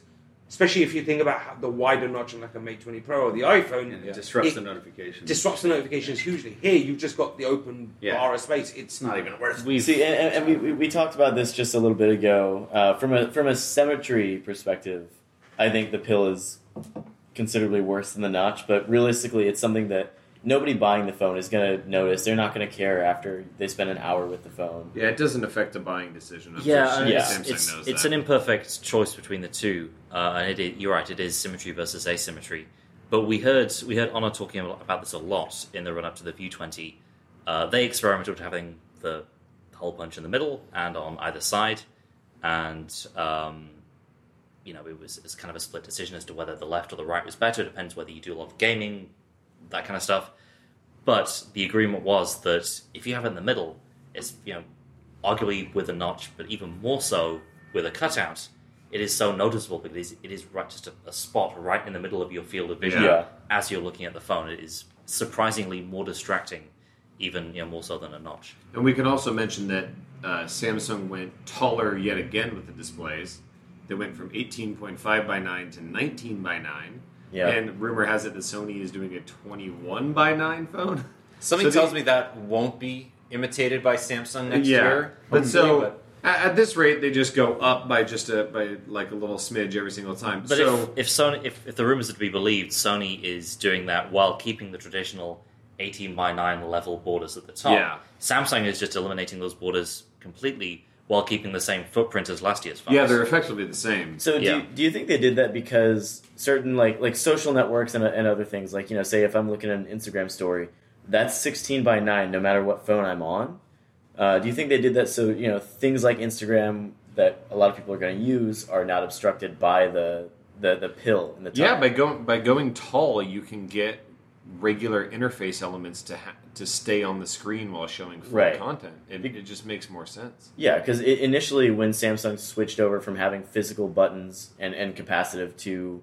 especially if you think about how the wider notch on like a Mate 20 Pro or the iPhone, And it disrupts It the notification. disrupts the notifications hugely. Here, you've just got the open Yeah. bar of space. It's it's not even worth. We've See, and, and and we, we, we talked about this just a little bit ago. Uh, from a from a symmetry perspective, I think the pill is considerably worse than the notch. But realistically, it's something that nobody buying the phone is going to notice. They're not going to care after they spend an hour with the phone. Yeah, it doesn't affect the buying decision. I'm Yeah, sure yeah. Samsung it's, it's, knows it's that. an imperfect choice between the two. Uh, and it is, you're right, it is symmetry versus asymmetry. But we heard we heard Honor talking about this a lot in the run up to the View 20. Uh, they experimented with having the hole punch in the middle and on either side, and um, you know it was it's kind of a split decision as to whether the left or the right was better. It depends whether you do a lot of gaming, that kind of stuff. But the agreement was that if you have it in the middle, it's you know arguably with a notch, but even more so with a cutout. It is so noticeable because it is, it is right just a, a spot right in the middle of your field of vision Yeah. as you're looking at the phone. It is surprisingly more distracting, even you know more so than a notch. And we can also mention that uh, Samsung went taller yet again with the displays. They went from 18.5 by 9 to 19 by 9. Yeah. And rumor has it that Sony is doing a 21 by 9 phone. Something So the- tells me that won't be imitated by Samsung next yeah. year. But hopefully, so but- at, at this rate, they just go up by just a by like a little smidge every single time. But so if, if Sony, if, if the rumors are to be believed, Sony is doing that while keeping the traditional 18 by 9 level borders at the top. Yeah. Samsung is just eliminating those borders completely while keeping the same footprint as last year's phones. yeah, they're effectively the same. So do, Yeah. you, do you think they did that because certain like like social networks and, and other things like you know say if I'm looking at an Instagram story that's 16 by 9 no matter what phone I'm on. Uh, do you think they did that so you know things like Instagram that a lot of people are going to use are not obstructed by the the, the pill in the top? Yeah, by going by going tall, you can get regular interface elements to ha- to stay on the screen while showing full Right. content. It, it just makes more sense. Yeah, because initially when Samsung switched over from having physical buttons and, and capacitive to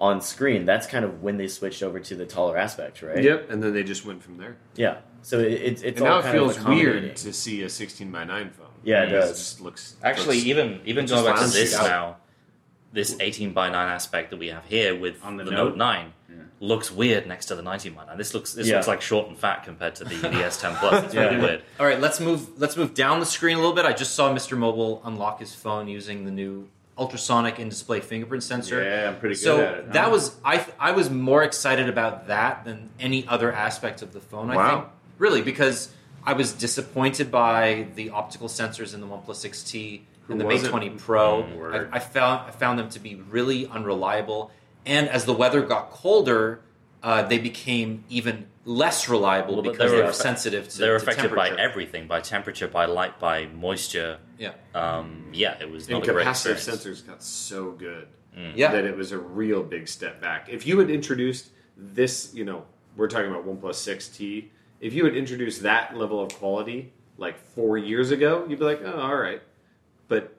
on screen, that's kind of when they switched over to the taller aspect, right? Yep, and then they just went from there. Yeah. So it, it's it's and all now it feels of weird to see a 16 by 9 phone. Yeah, it Because does. just looks Actually, looks- even even going just back to this now, this 18 by 9 aspect that we have here with On the the, Note? Note 9 Yeah. looks weird next to the 19 by 9. This looks this Yeah. looks like short and fat compared to the, the S10 Plus. It's Yeah. really weird. All right, let's move. Let's move down the screen a little bit. I just saw Mr. Mobile unlock his phone using the new ultrasonic in-display fingerprint sensor. Yeah, I'm pretty good so at it. huh? that was I. I was more excited about that than any other aspect of the phone. I Wow. think really because I was disappointed by the optical sensors in the OnePlus 6T and the Mate 20 Pro. Mm. I, I found I found them to be really unreliable, and as the weather got colder, uh, they became even less reliable Well, because they they were were sensitive to They're to affected by everything, by temperature, by light, by moisture. Yeah. Um, yeah, it was And not a great capacitive sensors got so good Yeah. that it was a real big step back. If you had introduced this, you know, we're talking about OnePlus 6T. If you had introduced that level of quality like four years ago, you'd be like, oh, all right. But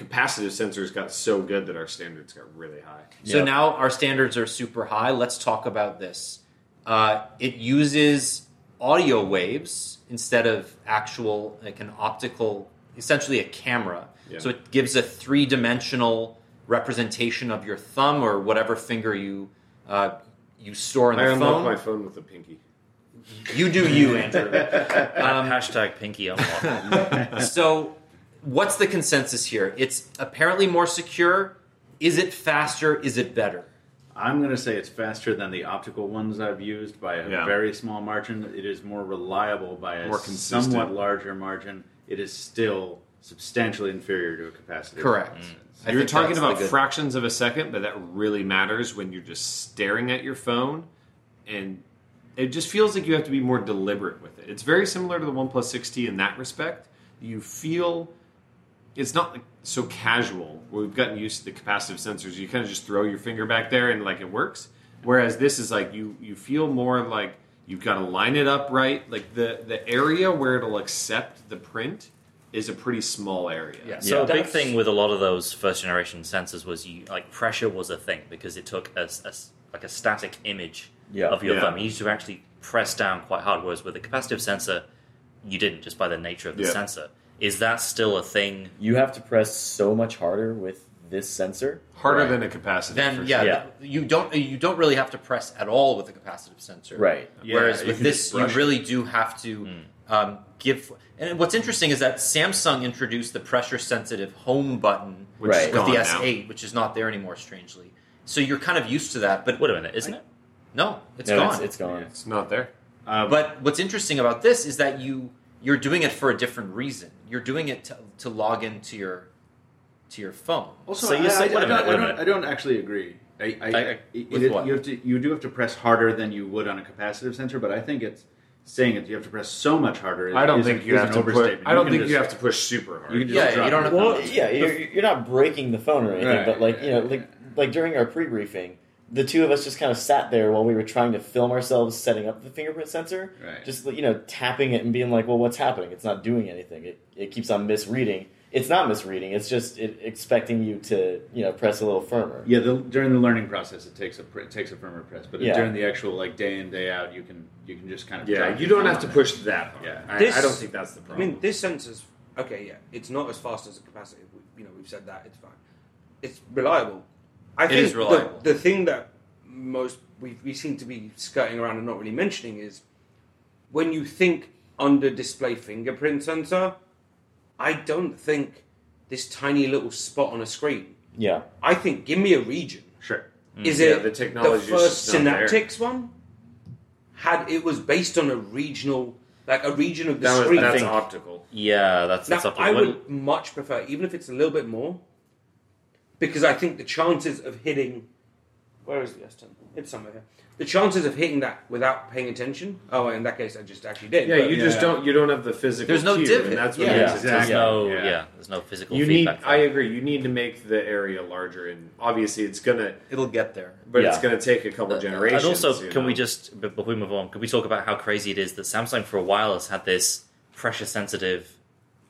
capacitive sensors got so good that our standards got really high. So Yep. now our standards are super high. Let's talk about this. Uh, it uses audio waves instead of actual, like an optical, essentially a camera. Yeah. So it gives a three dimensional representation of your thumb or whatever finger you uh, you store in the phone. I the unlock my phone with a pinky. You do you, Andrew. Um, Hashtag Pinky Unlock. so what's the consensus here? It's apparently more secure. Is it faster? Is it better? I'm going to say it's faster than the optical ones I've used by a Yeah. very small margin. It is more reliable by a More consistent. somewhat larger margin. It is still substantially inferior to a capacitive. Correct. Mm. You're talking about good- fractions of a second, but that really matters when you're just staring at your phone, and it just feels like you have to be more deliberate with it. It's very similar to the OnePlus 6T in that respect. You feel it's not like so casual. where We've gotten used to the capacitive sensors. You kind of just throw your finger back there and like it works. Whereas this is like you you feel more like you've got to line it up right. Like the the area where it'll accept the print is a pretty small area. Yeah. So a big thing with a lot of those first generation sensors was you like pressure was a thing because it took a, a s- like a static image Yeah. of your Yeah. thumb. You used to actually press down quite hard, whereas with a capacitive sensor, you didn't just by the nature of the Yeah. sensor. Is that still a thing? You have to press so much harder with this sensor. Harder Right. than a capacitor. then for yeah, sure. Yeah. you don't you don't really have to press at all with a capacitive sensor. Right. Yeah, Whereas you with can this, just you brush it. really do have to um, give. And what's interesting is that Samsung introduced the pressure sensitive home button Which Right. with gone the now. S8, which is not there anymore, strangely. So you're kind of used to that. But Wait a minute, isn't it? no, it's No, gone. It's, it's gone. It's not there. Uh, But what's interesting about this is that you you're doing it for a different reason. You're doing it to, to log into your to your phone. Also, So you I, say- I, wait minute, don't, wait a I, don't. I don't actually agree. I, I, I- I- it- with it- what? you have to you do have to press harder than you would on a capacitive sensor, but I think it's saying it you have to press so much harder. I don't is- think you have to put. overstatement. I don't can think just- you have to push super hard. You yeah, you don't. Have well, yeah, you're, you're not breaking the phone or anything, Right, but like you know, like like during our pre-briefing, the two of us just kind of sat there while we were trying to film ourselves setting up the fingerprint sensor, Right. just you know, tapping it and being like, "Well, what's happening? It's not doing anything. It it keeps on misreading. It's not misreading. It's just it, expecting you to you know press a little firmer." Yeah, the, during the learning process, it takes a it takes a firmer press, but Yeah. during the actual like day in day out, you can you can just kind of yeah, you don't have to push it. that hard. Yeah. I, This- I don't think that's the problem. I mean, this sensor's okay. Yeah, it's not as fast as a capacitive. You know, we've said that. It's fine. It's reliable. I It think is reliable. The, the thing that most we we seem to be skirting around and not really mentioning is when you think under display fingerprint sensor. I don't think this tiny little spot on a screen. Yeah, I think give me a region. sure. Is mm. Yeah, it the technology the first just not there. Synaptics one? Had it was based on a regional, like a region of the That was, screen. that's think- optical. Yeah, that's Now, that's up to I when- would much prefer, even if it's a little bit more, because I think the chances of hitting. Where is the S10? It's somewhere here. The chances of hitting that without paying attention. Oh, in that case, I just actually did. Yeah, but- you just Yeah. don't. You don't have the physical. There's no cue, divot. and that's what Yeah, makes it exactly. There's no, Yeah. yeah. there's no physical You need. feedback. I agree. You need to make the area larger, and obviously, it's gonna. It'll get there. But it's gonna take a couple uh, generations. And also, you can we just, before we move on, can we talk about how crazy it is that Samsung for a while has had this pressure sensitive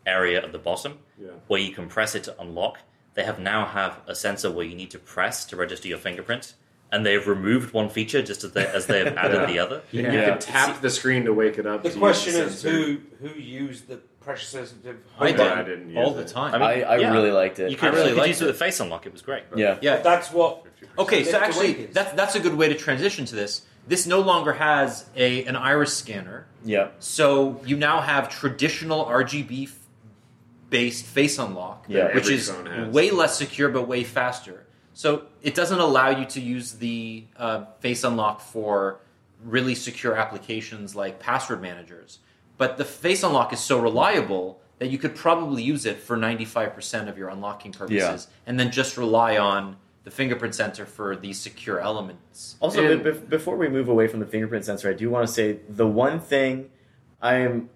area at the bottom Yeah. where you can press it to unlock? They have now have a sensor where you need to press to register your fingerprint, and they've removed one feature just as they, as they have added the other. You, Yeah. you can tap the screen to wake it up. The question the is who who used the pressure sensitive. I did I didn't use all the it. time. I mean, I, I yeah. really liked it. You could, I really you could liked use it with it. face unlock. It was great. yeah, yeah. That's what. Okay, so The- the actually, that's that's a good way to transition to this. This no longer has a an iris scanner, yeah, so you now have traditional RGB f- based face unlock, Yeah. which is way less secure but way faster. So it doesn't allow you to use the uh, face unlock for really secure applications like password managers. But the face unlock is so reliable that you could probably use it for 95% of your unlocking purposes and then just rely on the fingerprint sensor for these secure elements. Also, And- be- be- before we move away from the fingerprint sensor, I do want to say the one thing I'm,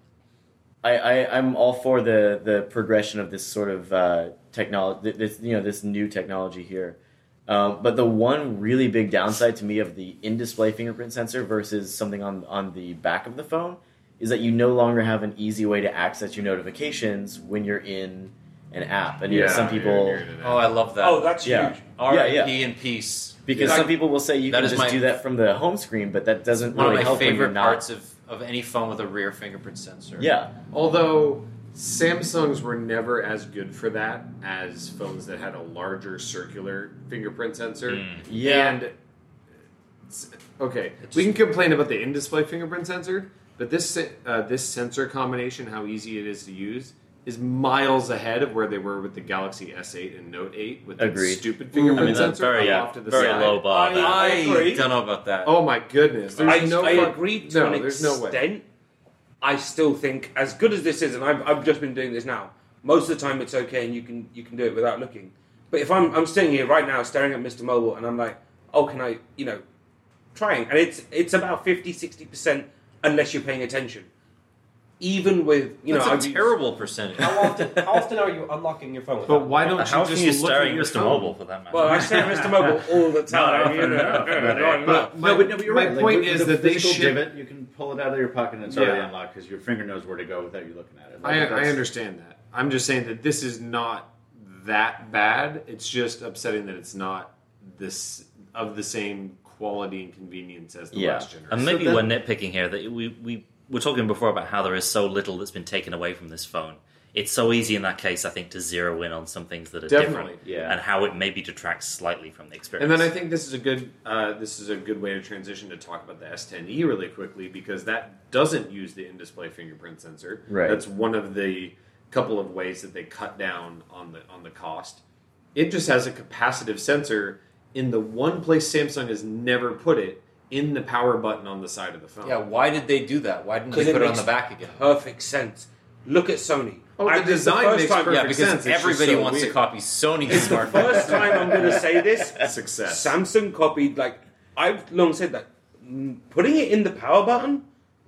I, I I'm all for the the progression of this sort of uh, technology, this you know this new technology here. Um, but the one really big downside to me of the in-display fingerprint sensor versus something on on the back of the phone is that you no longer have an easy way to access your notifications when you're in an app. And you know, some you're- people you're Oh, I love that. Oh, that's Yeah. huge. R.I.P. yeah, yeah. in peace. because Like, some people will say you that can just my- do that from the home screen, but that doesn't one really of my help when you're favorite parts of, of any phone with a rear fingerprint sensor. Yeah, Although Samsungs were never as good for that as phones that had a larger circular fingerprint sensor. Mm. Yeah. And s- okay, we can complain about the in-display fingerprint sensor, but this uh, this sensor combination, how easy it is to use, is miles ahead of where they were with the Galaxy S8 and Note 8 with the Agreed. stupid mm. I fingerprint mean, that's sensor very, off to the very side. low bar. I- that. I, agree. don't know about that. Oh my goodness! There's I, no I fuck- agree to no, an there's no way. extent. I still think, as good as this is, and I've, I've just been doing this now. Most of the time, it's okay, and you can you can do it without looking. But if I'm I'm sitting here right now, staring at Mr. Mobile, and I'm like, oh, can I, you know, trying, and it's it's about 50 60 percent unless you're paying attention. Even with you That's know, a I've used- terrible percentage. How often, how often are you unlocking your phone? But why don't How you just are you look at at your Mr. phone? Mobile for that matter? Well, I stare at Mr. Mobile all the time. you know. But my, no, but, no, but you're my right. Like, point with is the that they physical ship. divot, you can pull it out of your pocket and it's already unlocked because your finger knows where to go without you looking at it. I, Like, I that's- understand that. I'm just saying that this is not that bad. It's just upsetting that it's not this of the same quality and convenience as the Yeah. last generation. And maybe So we're nitpicking here that we, we were talking before about how there is so little that's been taken away from this phone. it's so easy in that case, I think, to zero in on some things that are Definitely, different, yeah. and how it maybe detracts slightly from the experience. And then I think this is a good uh, this is a good way to transition to talk about the S10e really quickly because that doesn't use the in-display fingerprint sensor. Right. That's one of the couple of ways that they cut down on the on the cost. It just has a capacitive sensor in the one place Samsung has never put it in the power button on the side of the phone. Yeah, why did they do that? Why didn't they 'Cause it put it on makes the back again? Perfect sense. Look at Sony. Oh, the I- this is design first makes time- perfect Yeah, because sense. It's just everybody so wants weird. to copy Sony's smartphone. First time I'm going to say this. Success. Samsung copied like I've long said that mm, putting it in the power button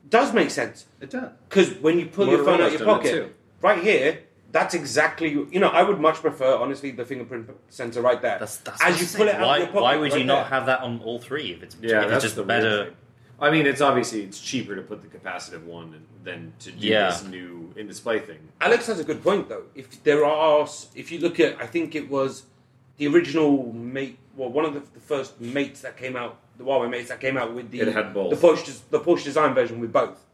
does make sense It does. because when you pull your phone out Motorola's your done it pocket, right here, that's exactly you know I would much prefer honestly the fingerprint sensor right there. that's, that's as you I'm pull it out why, of your pocket. why would you right not there. have that on all three if it's, Yeah, if it's just the better? I mean, it's obviously it's cheaper to put the capacitive one than to do Yeah. this new in-display thing. Alex has a good point though. If there are, if you look at, I think it was the original mate, well, one of the, the first mates that came out, the Huawei mates that came out with the It had both. the Porsche the Porsche design version with both.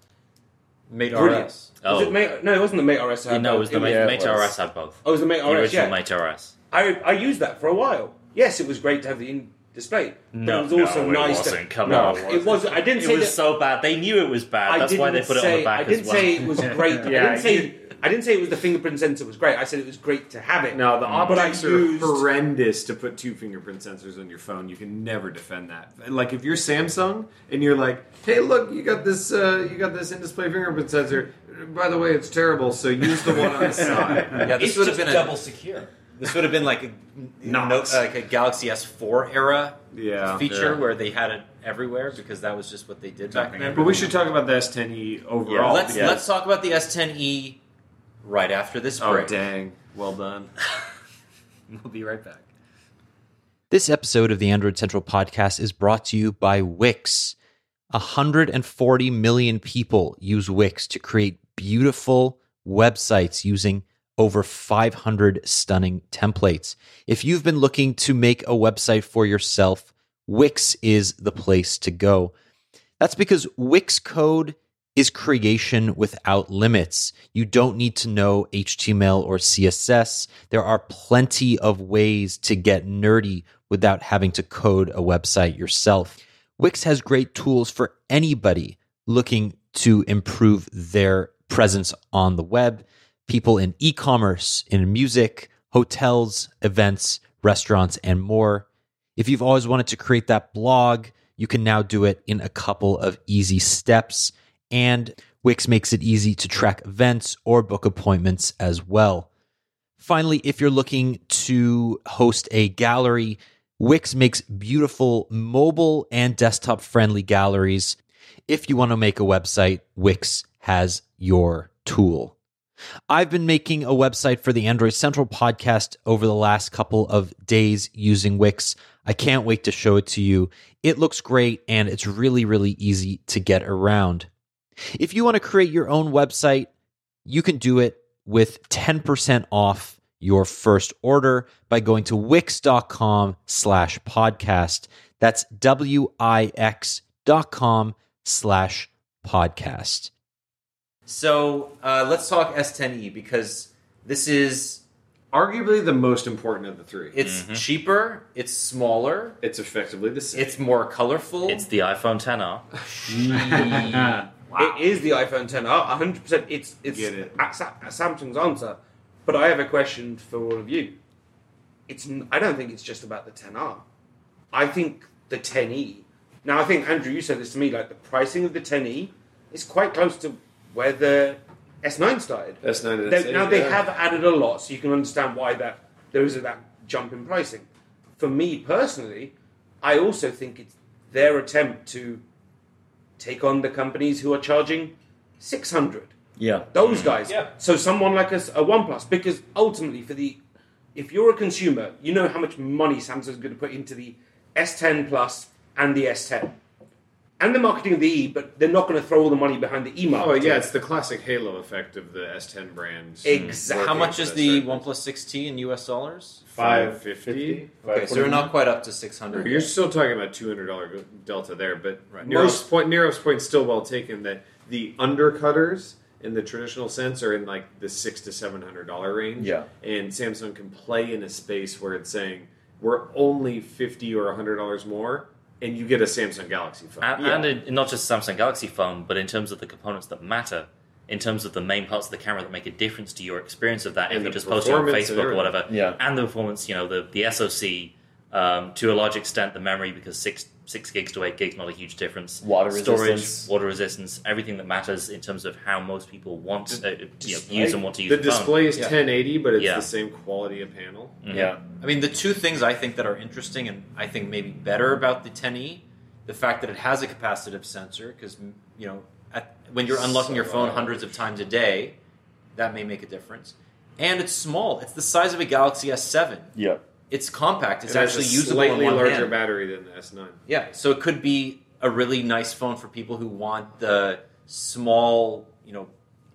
Mate Brilliant. RS. Oh. Was it Mate? No, it wasn't the Mate RS. that had no, it both. was the Yeah, Mate, it Mate was. RS had both. Oh, it was the Mate The RS. original Yeah, Mate RS. I I used that for a while. Yes, it was great to have the in display, but No, it was also no, it nice. wasn't. to, Come no, on. it was. I didn't It say was that. so bad. They knew it was bad. I That's why they didn't put it on the back I didn't as well. say it was great. I Yeah, didn't say. You- I didn't say it was the fingerprint sensor was great. I said it was great to have it. No, the But I optics are used- horrendous to put two fingerprint sensors on your phone. You can never defend that. Like if you're Samsung and you're like, "Hey, look, you got this, uh, you got this in-display fingerprint sensor. By the way, it's terrible. So use the one on the side." Yeah, this It's would have been double a, secure. this would have been like a Not. no, like a Galaxy S4 era Yeah. feature Yeah. where they had it everywhere because that was just what they did back then. But we should talk about the S10e overall. let's because- let's talk about the S10e right after this Oh dang! Well done. We'll be right back. This episode of the Android Central podcast is brought to you by Wix. 140 million people use Wix to create beautiful websites using over 500 stunning templates. If you've been looking to make a website for yourself, Wix is the place to go. That's because Wix code is creation without limits. You don't need to know HTML or CSS. There are plenty of ways to get nerdy without having to code a website yourself. Wix has great tools for anybody looking to improve their presence on the web. People in e commerce, in music, hotels, events, restaurants, and more. If you've always wanted to create that blog, you can now do it in a couple of easy steps. And Wix makes it easy to track events or book appointments as well. Finally, if you're looking to host a gallery, Wix makes beautiful mobile and desktop friendly galleries. If you want to make a website, Wix has your tool. I've been making a website for the Android Central podcast over the last couple of days using Wix. I can't wait to show it to you. It looks great and it's really, really easy to get around. If you want to create your own website, you can do it with 10% off your first order by going to wix.com slash podcast. That's W-I-X dot com slash podcast. So uh, let's talk S10e because this is Arguably the most important of the three. it's cheaper, it's smaller, It's effectively the same. it's more colorful. It's the iPhone 10R. It is the iPhone 10R, 100%. It's it's Get it. At, Sa- at Samsung's answer. But I have a question for all of you. It's I don't think it's just about the 10R. I think the 10e. Now I think Andrew, you said this to me. Like the pricing of the 10e is quite close to where the S9 started. S9 and They, S8, now they yeah. have added a lot, so you can understand why that there is that jump in pricing. For me personally, I also think it's their attempt to take on the companies who are charging six hundred. Yeah. Those guys. Yeah. So someone like us, a OnePlus, because ultimately for the, if you're a consumer, you know how much money Samsung's going to put into the S10 Plus and the S10, and the marketing of the E, but they're not going to throw all the money behind the E Oh marketing. yeah, it's the classic halo effect of the S10 brand. Exactly. How much is the OnePlus 6T in US dollars? Five fifty. Okay, so we're not quite up to 600. You're still talking about two hundred dollar delta there, but Right. Nirave's Most- point Nirave's point still well taken that the undercutters in the traditional sense are in like the six to seven hundred dollar range. Yeah. and Samsung can play in a space where it's saying we're only fifty or hundred dollars more, and you get a Samsung Galaxy phone. And, Yeah. and in, not just Samsung Galaxy phone, but in terms of the components that matter, in terms of the main parts of the camera that make a difference to your experience of that, And if you the just post it on Facebook or whatever, Yeah. and the performance, you know, the the SoC, um, to a large extent, the memory because six six gigs to eight gigs, not a huge difference. Water storage, resistance. water resistance, everything that matters in terms of how most people want uh, you know, use and want to use the phone. the phone. display is Yeah. 1080, but it's Yeah. the same quality of panel. Mhm. Yeah. I mean, the two things I think that are interesting and I think maybe better about the 10e, the fact that it has a capacitive sensor, because you know, at, when you're unlocking your phone So- hundreds of times a day, that may make a difference. And it's small; it's the size of a Galaxy S7. Yeah. It's compact. It's It has actually a usable in slightly one larger hand. battery than the S9. Yeah, so it could be a really nice phone for people who want the small, you know,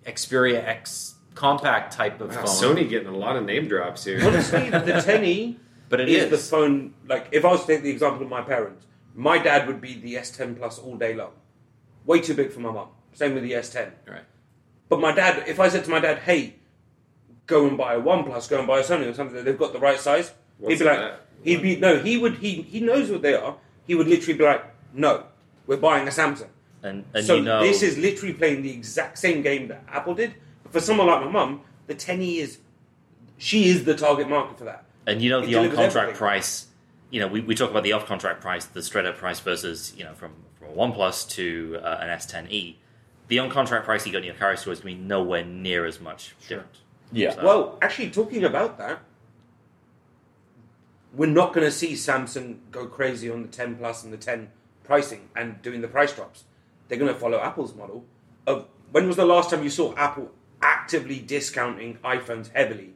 Xperia X compact type of Wow, phone. Sony getting a lot of name drops here. Honestly, the 10e but it is, is, the phone. Like, if I was to take the example of my parents, my dad would be the S10 Plus all day long. Way too big for my mum. Same with the S10. Right. But my dad, if I said to my dad, "Hey, go and buy a OnePlus, go and buy a Sony or something they've got the right size," What's he'd be like, that? he'd be no, he would he he knows what they are. He would literally be like, "No, we're buying a Samsung." And, and so you know, this is literally playing the exact same game that Apple did. But for someone like my mum, the 10e is she is the target market for that. And you know the on contract everything. price. You know, we, we talk about the off contract price, the straight up price versus you know from from a OnePlus to uh, an S10e. The on contract price you got in your carrier store is going to be nowhere near as much different. Yeah. So- Well, actually, talking about that, we're not going to see Samsung go crazy on the 10 Plus and the 10 pricing and doing the price drops. They're going to follow Apple's model of when was the last time you saw Apple actively discounting iPhones heavily?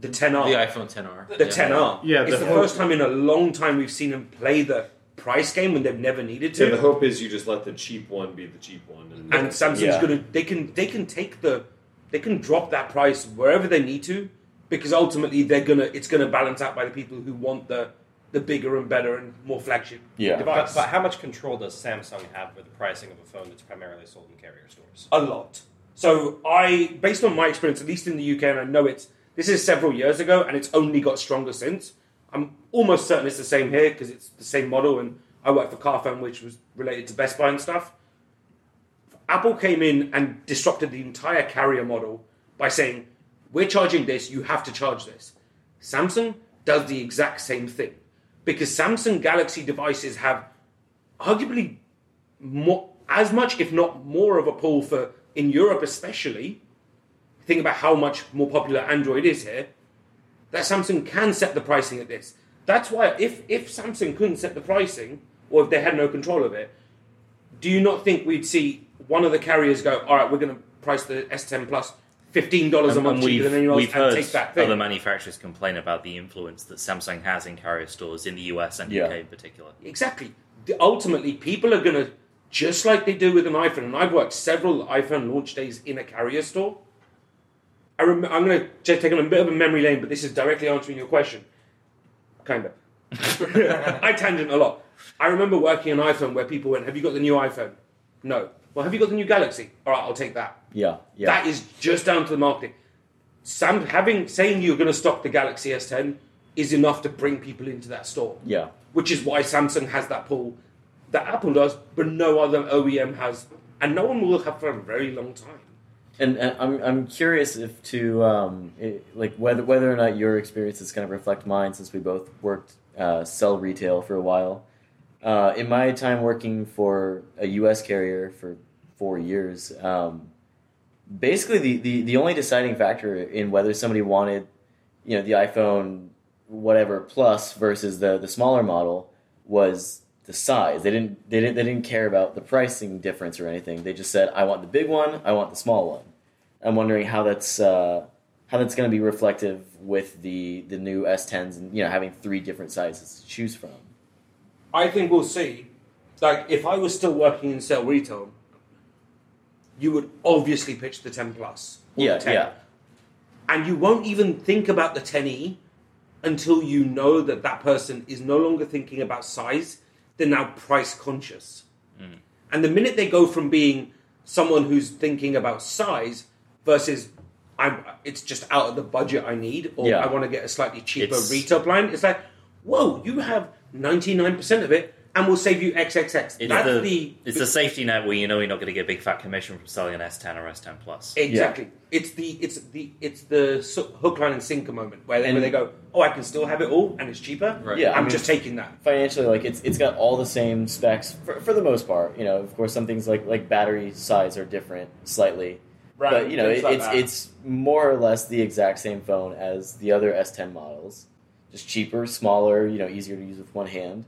The 10R. the iPhone 10R. the Yeah. 10R. Yeah, it's the the, hope- first time in a long time we've seen them play the price game when they've never needed to. So the hope is you just let the cheap one be the cheap one. And, and Samsung's Yeah. gonna they can they can take the they can drop that price wherever they need to because ultimately they're gonna it's gonna balance out by the people who want the the bigger and better and more flagship Yeah. device. But, but how much control does Samsung have with the pricing of a phone that's primarily sold in carrier stores? a lot. So I, based on my experience, at least in the UK, and I know it's this is several years ago, and it's only got stronger since. I'm almost certain it's the same here because it's the same model, and I work for Carphone, which was related to Best Buy and stuff. Apple came in and disrupted the entire carrier model by saying, "We're charging this, you have to charge this." Samsung does the exact same thing because Samsung Galaxy devices have arguably more, as much, if not more, of a pull for in Europe, especially. Think about how much more popular Android is here. That Samsung can set the pricing at this. That's why if if Samsung couldn't set the pricing, or if they had no control of it, do you not think we'd see one of the carriers go, "All right, we're going to price the S10 Plus fifteen dollars a month and cheaper we've, than anyone else we've and heard take that thing"? other manufacturers complain about the influence that Samsung has in carrier stores in the US and Yeah. UK in particular. Exactly. The- Ultimately, people are going to, just like they do with an iPhone, and I've worked several iPhone launch days in a carrier store. I rem- I'm going to just take on a bit of a memory lane, but this is directly answering your question. Kind of. I tangent a lot. I remember working an iPhone where people went, Have you got the new iPhone? No. Well, have you got the new Galaxy? All right, I'll take that. Yeah. Yeah. That is just down to the marketing. Sam having saying you're going to stock the Galaxy S10 is enough to bring people into that store yeah. which is why Samsung has that pull that Apple does, but no other OEM has, and no one will have for a very long time. And, and I'm I'm curious if to um it, like whether whether or not your experiences kind of reflect mine since we both worked uh, cell retail for a while. Uh, in my time working for a U.S. carrier for four years, um, basically the, the, the only deciding factor in whether somebody wanted, you know, the iPhone whatever plus versus the the smaller model was the size. They didn't they didn't they didn't care about the pricing difference or anything. They just said, I want the big one, I want the small one. I'm wondering how that's uh, how that's going to be reflective with the the new S10s and you know having three different sizes to choose from. I think we'll see. Like, if I was still working in cell retail, you would obviously pitch the 10 plus. or Yeah, the 10. yeah, And you won't even think about the 10e until you know that that person is no longer thinking about size, they're now price conscious. Mm. And the minute they go from being someone who's thinking about size versus I'm it's just out of the budget I need or Yeah. I want to get a slightly cheaper It's- retail plan. It's like, whoa, you have 99% of it and we'll save you XXX. It's That's the, the, it's the safety net where you know you're not going to get a big fat commission from selling an S10 or S10 Plus. Exactly. It's the it's the it's the hook, line, and sinker moment where they, And- where they go, oh, I can still have it all, and it's cheaper. Right. Yeah, I I'm mean- just taking that. financially like it's it's got all the same specs for, for the most part you know of course some things like like battery size are different slightly Right, but you know it, like it's that. it's more or less the exact same phone as the other s10 models just cheaper smaller you know easier to use with one hand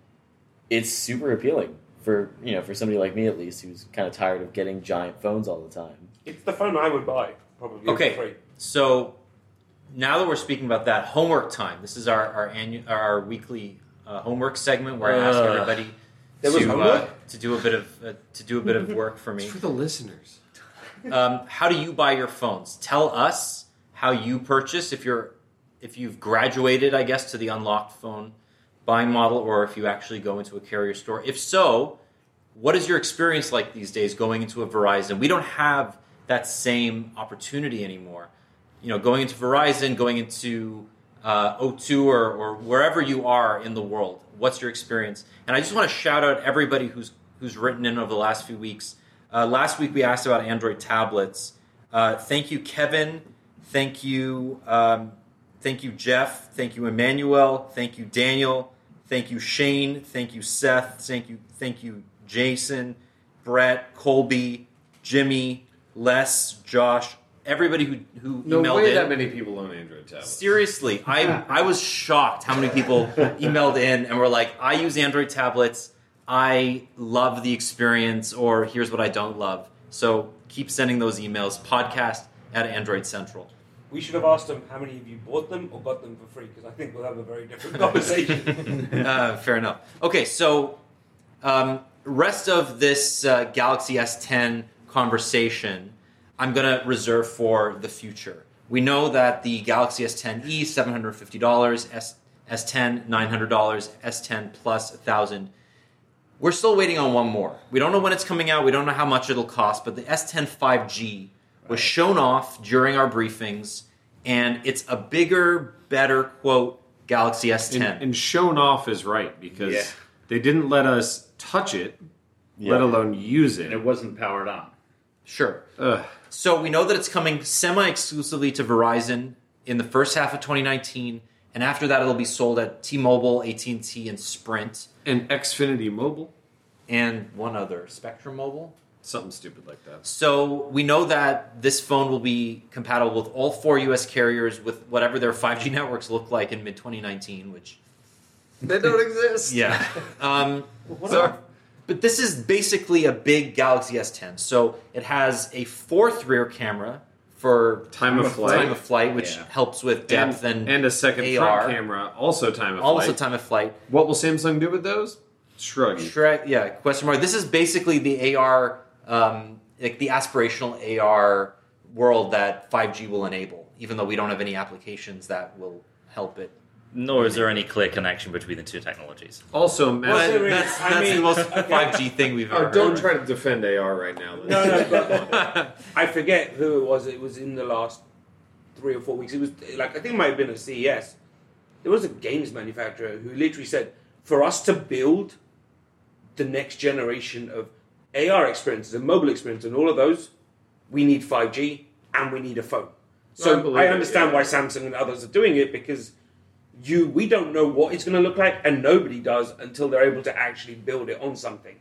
it's super appealing for you know for somebody like me at least who's kind of tired of getting giant phones all the time It's the phone I would buy probably. Okay. For free. So now that we're speaking about that, homework time. This is our our annual, our weekly uh, homework segment where I ask Ugh. everybody to uh, to do a bit of uh, to do a bit of work for me. It's for the listeners. Um, how do you buy your phones? Tell us how you purchase if you're if you've graduated, I guess, to the unlocked phone buying model, or if you actually go into a carrier store. If so, what is your experience like these days going into a Verizon? We don't have that same opportunity anymore. You know, going into Verizon, going into uh, O2 or, or wherever you are in the world. What's your experience? And I just want to shout out everybody who's who's written in over the last few weeks. Uh, last week we asked about Android tablets. Uh, thank you, Kevin. Thank you, um, thank you, Jeff. Thank you, Emmanuel. Thank you, Daniel. Thank you, Shane. Thank you, Seth. Thank you, thank you, Jason, Brett, Colby, Jimmy, Les, Josh. Everybody who who No emailed way in. that many people own Android tablets. Seriously, I I was shocked how many people emailed in and were like, "I use Android tablets. I love the experience," or "Here's what I don't love." So keep sending those emails. Podcast at Android Central. We should have asked them how many of you bought them or got them for free because I think we'll have a very different conversation. uh, fair enough. Okay, so um, rest of this uh, Galaxy S10 conversation, I'm going to reserve for the future. We know that the Galaxy S10e seven hundred fifty dollars, S S10 nine hundred dollars, S10 plus plus thousand. We're still waiting on one more. We don't know when it's coming out. We don't know how much it'll cost. But the S10 5G was shown off during our briefings, and it's a bigger, better quote Galaxy S10. And, and shown off is right because Yeah. they didn't let us touch it, Yeah. let alone use and it. it wasn't powered on. Sure. Ugh. So we know that it's coming semi exclusively to Verizon in the first half of 2019, and after that, it'll be sold at T-Mobile, AT&T, and Sprint, And Xfinity Mobile, and one other, Spectrum Mobile. Something stupid like that. So we know that this phone will be compatible with all four U.S. carriers with whatever their 5G networks look like in mid 2019, which They don't exist. yeah. Um, Sorry. but this is basically a big Galaxy S10. So it has a fourth rear camera for Time of flight. time of flight, which Yeah. helps with depth and, and a second AR. front camera, also time of also flight. time of flight. What will Samsung do with those? Shrug. Shrek, yeah, question mark. This is basically the AR, um, like the aspirational AR world that 5G will enable, even though we don't have any applications that will help it. Nor is there any clear connection between the two technologies. Also, Well, massive. there is- that's I that's the most 5G thing we've ever Oh, don't heard. try to defend AR right now. Liz. No, no, but- I forget who it was. It was in the last three or four weeks. It was like I think it might have been a CES. There was a games manufacturer who literally said, "For us to build the next generation of AR experiences and mobile experiences and all of those, we need 5G and we need a phone." So believe I, it, understand yeah. why Samsung and others are doing it because you we don't know what it's going to look like and nobody does until they're able to actually build it on something.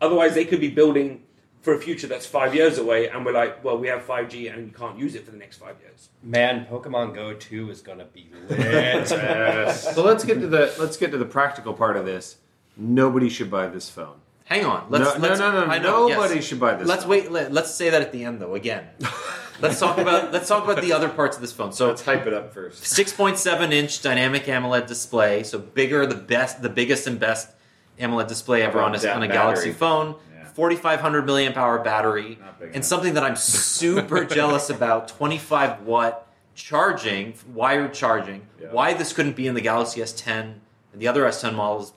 Otherwise, they could be building for a future that's five years away, and we're like, well, we have 5G and you can't use it for the next five years. Man, Pokemon Go 2 is going to be lit. So let's get to the let's get to the practical part of this. Nobody should buy this phone. Hang on. Let's, no, let's, no, no, no. I know, Nobody yes. should buy this. Let's phone. wait. Let, let's say that at the end, though. Again, let's talk about let's talk about the other parts of this phone. So Let's hype it up first. 6.7 inch dynamic AMOLED display, so bigger, the best, the biggest and best AMOLED display ever on a, on a? Galaxy phone. Yeah. 4,500 milliamp hour battery, and something that I'm super jealous about: 25 watt charging, wired charging. Yeah. Why this couldn't be in the Galaxy S10 and the other S10 models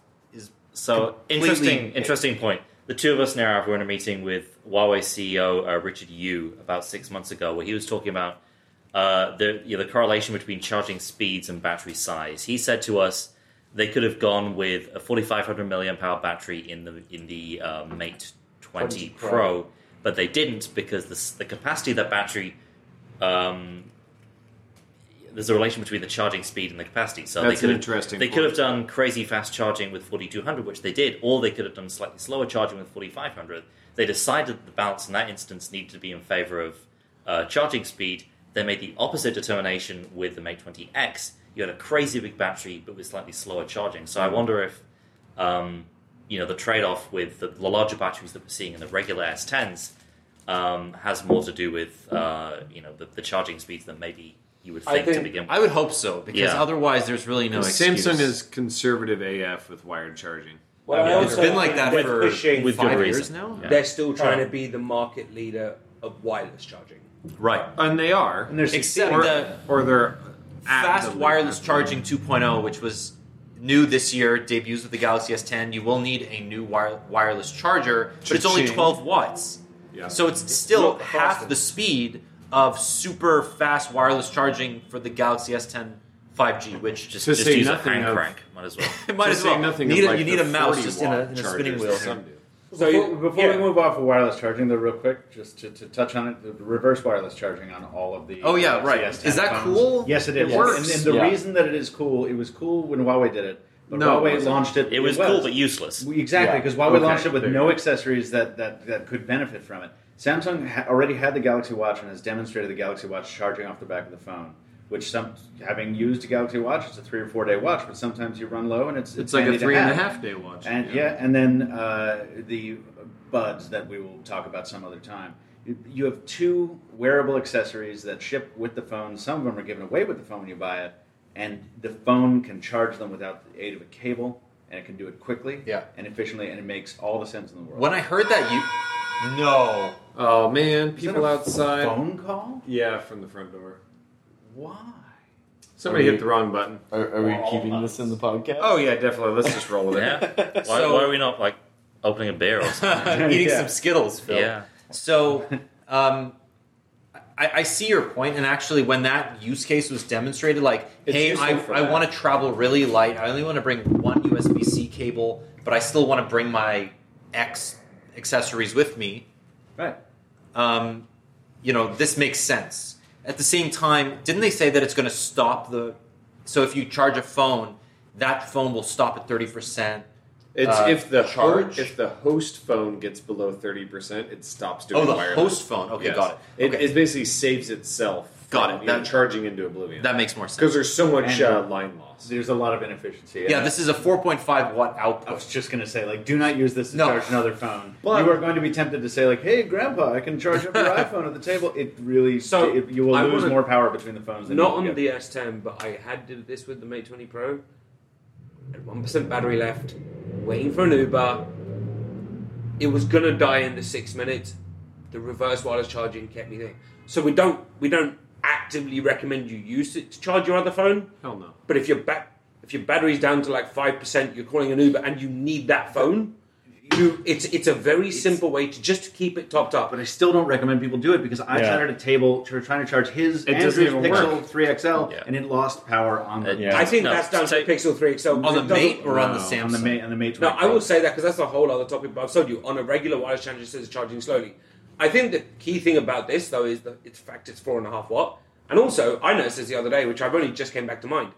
So interesting, interesting point. the two of us now were in a meeting with Huawei CEO uh, Richard Yu about six months ago, where he was talking about uh, the you know, the correlation between charging speeds and battery size. He said to us they could have gone with a 4,500 milliamp hour battery in the in the uh, Mate 20, 20 Pro. Pro. but they didn't because the, the capacity of that battery. Um, there's a relation between the charging speed and the capacity. So That's they could interesting They could have done crazy fast charging with 4200, which they did, or they could have done slightly slower charging with 4500. They decided the balance in that instance needed to be in favor of uh, charging speed. They made the opposite determination with the Mate 20X. You had a crazy big battery, but with slightly slower charging. So I wonder if um, you know the trade-off with the, the larger batteries that we're seeing in the regular S10s um, has more to do with uh, you know the, the charging speeds than maybe you would I think, to begin with. I would hope so because Yeah. otherwise there's really no excuse. Samsung is conservative AF with wired charging. Well, I Yeah, it's also been like that they're for pushing, with five years reason. now. Yeah. they're still trying Oh. to be the market leader of wireless charging. Right. And they are. And there's Except or, the or they're fast the wireless charging 2.0, which was new this year, debuts with the Galaxy S10. You will need a new wire- wireless charger, but it's only 12 watts. Yeah. So it's still not half the speed of super fast wireless charging for the Galaxy S10 5G, which just To just say use a nothing of- crank. Might as well. it might as well. nothing Need a- like, you need a mouse just in a, in a spinning wheel. some do. So before, before yeah. we move off of wireless charging, though, real quick, just to, to touch on it, the reverse wireless charging on all of the. Oh, yeah, uh, right. S10 Is that phones. cool? Yes, it It is. works. And, and the Yeah. reason that it is cool, it was cool when Huawei did it, but No, Huawei wasn't. launched it. It was cool but useless. We- Exactly, Yeah. because Huawei Okay, launched it with no accessories that, that, that could benefit from it. Samsung ha- already had the Galaxy Watch and has demonstrated the Galaxy Watch charging off the back of the phone. Which some having used a Galaxy Watch, it's a three or four day watch, but sometimes you run low and it's It's like a three and a half day watch. And yeah, and then uh, the buds that we will talk about some other time. You- You have two wearable accessories that ship with the phone. Some of them are given away with the phone when you buy it, and the phone can charge them without the aid of a cable, and it can do it quickly Yeah. and efficiently, and it makes all the sense in the world. When I heard that, you. No. Oh man, Is that people a outside. phone call? Yeah, from the front door. Why? Somebody Are we- hit the wrong button. Are, are we keeping this in the podcast? Oh yeah, definitely. Let's just roll with it. Yeah. Why, So- why are we not like opening a beer or something? Eating Yeah. some Skittles, Phil. yeah. So, um, I, I see your point, and actually, when that use case was demonstrated, like, It's hey, useful I, for I that. want to travel really light. I only want to bring one USB C cable, but I still want to bring my X accessories with me. Right. Um, you know, this makes sense. At the same time, didn't they say that it's going to stop the? So if you charge a phone, that phone will stop at thirty percent. It's Uh, if the charge? Ho- if the host phone gets below thirty percent, it stops doing Oh, the wireless. host phone. Okay, Yes. got it. It, Okay. it basically saves itself. Got it. you That- charging into oblivion. That makes more sense. because there's so much And- uh, line loss. There's a lot of inefficiency. Yeah, this is a 4.5 watt output. I was just going to say, like, do not use this to No. charge another phone. But- you are going to be tempted to say, like, "Hey, Grandpa, I can charge up your iPhone at the table." It really, So, it, you will I lose wanna- more power between the phones. Than Not you on get. the S10, but I had did this with the Mate 20 Pro. Had one percent battery left, waiting for an Uber. It was gonna die in the six minutes. The reverse wireless charging kept me there. So we don't we don't actively recommend you use it to charge your other phone. Hell no. But if your ba- if your battery's down to like five percent, you're calling an Uber and you need that phone. You, it's it's a very simple way to just keep it topped up. But I still don't recommend people do it because I Yeah. tried at a table tr- trying to charge his It Andrew's Pixel work. 3 XL, Yeah. and it lost power on the Yeah. I think No, that's down to so- Pixel 3 XL. On the Mate or on the No, Samsung? on the Mate on the Mate. No, 20 I will say that because that's a whole other topic. But I've told you on a regular wireless charger, it says it's charging slowly. I think the key thing about this though is that it's fact it's four and a half watt, and also I noticed this the other day, which I've only just came back to mind.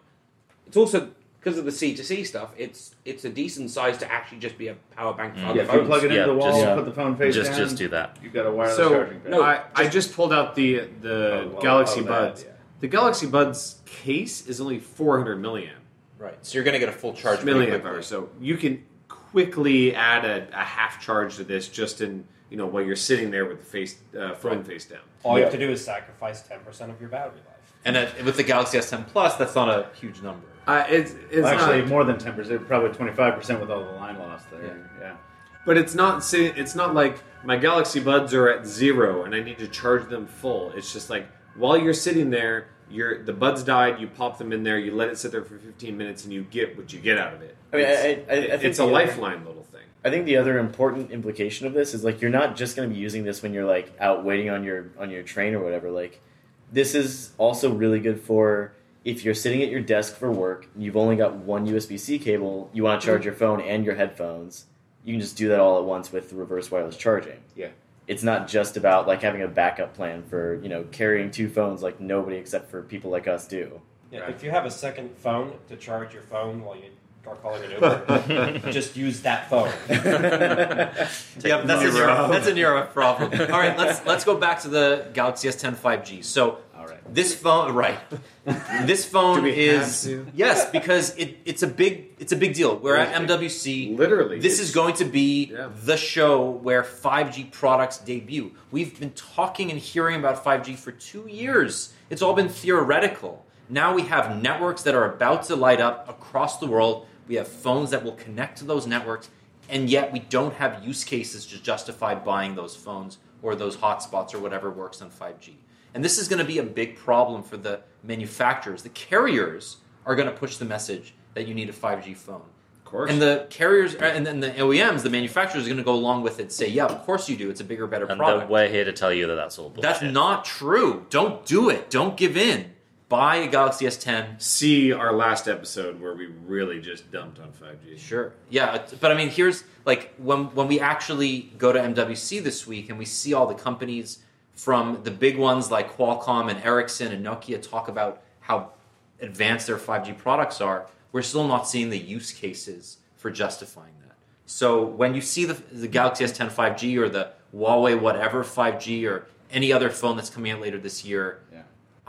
It's also because of the C to C stuff. It's it's a decent size to actually just be a power bank for Mm. other Yeah, if you plug it Yeah, into the wall, just- Yeah. put the phone face Just down. just do that. You've got a wireless So, charging pad. no, I, I just pulled out the the Oh, oh, Galaxy oh, that, Buds. yeah. The Galaxy Buds case is only 400 milliamp Right. So you're going to get a full charge. milliamp quickly. hours. So you can quickly add a, a half charge to this just in you know while you're sitting there with the face uh, phone face down. All you have to do is sacrifice 10% of your battery life. And uh, with the Galaxy S10 Plus, that's not a huge number. Uh, it's it's Actually, not, more than 10%, probably 25% with all the line loss there. Yeah. but it's not it's not like my Galaxy Buds are at zero and I need to charge them full. It's just like while you're sitting there, your the buds died. You pop them in there. You let it sit there for 15 minutes, and you get what you get out of it. I mean, it's, I- I think it's a the other- lifeline little thing. I think the other important implication of this is like you're not just going to be using this when you're like out waiting on your on your train or whatever. Like this is also really good for if you're sitting at your desk for work, and you've only got one USB-C cable, you want to charge your phone and your headphones, you can just do that all at once with reverse wireless charging. Yeah. It's not just about like having a backup plan for, you know, carrying two phones like nobody except for people like us do. Yeah, Right. If you have a second phone to charge your phone while you are calling an Uber, just use that phone. Yep, that's a Nirave, that's a Nirave problem. All right, let's let's go back to the Galaxy S10 5G. So All right. this phone, right? This phone Do we is have to? yes because it, it's a big it's a big deal. We're at MWC. Literally, this is going to be Yeah. the show where 5G products debut. We've been talking and hearing about 5G for two years. It's all been theoretical. Now we have networks that are about to light up across the world. We have phones that will connect to those networks, and yet we don't have use cases to justify buying those phones or those hotspots or whatever works on 5G. And this is going to be a big problem for the manufacturers. The carriers are going to push the message that you need a 5G phone. Of course. And the carriers uh, and then the OEMs, the manufacturers, are going to go along with it. Say, yeah, of course you do. It's a bigger, better And product. the, we're here to tell you that that's all bullshit. That's not true. Don't do it. Don't give in. Buy a Galaxy S10. See our last episode where we really just dumped on 5G. Sure. Yeah, but I mean, here's like when when we actually go to MWC this week and we see all the companies from the big ones like Qualcomm and Ericsson and Nokia talk about how advanced their 5G products are, we're still not seeing the use cases for justifying that. So when you see the, the Galaxy S10 5G or the Huawei whatever 5G or any other phone that's coming out later this year.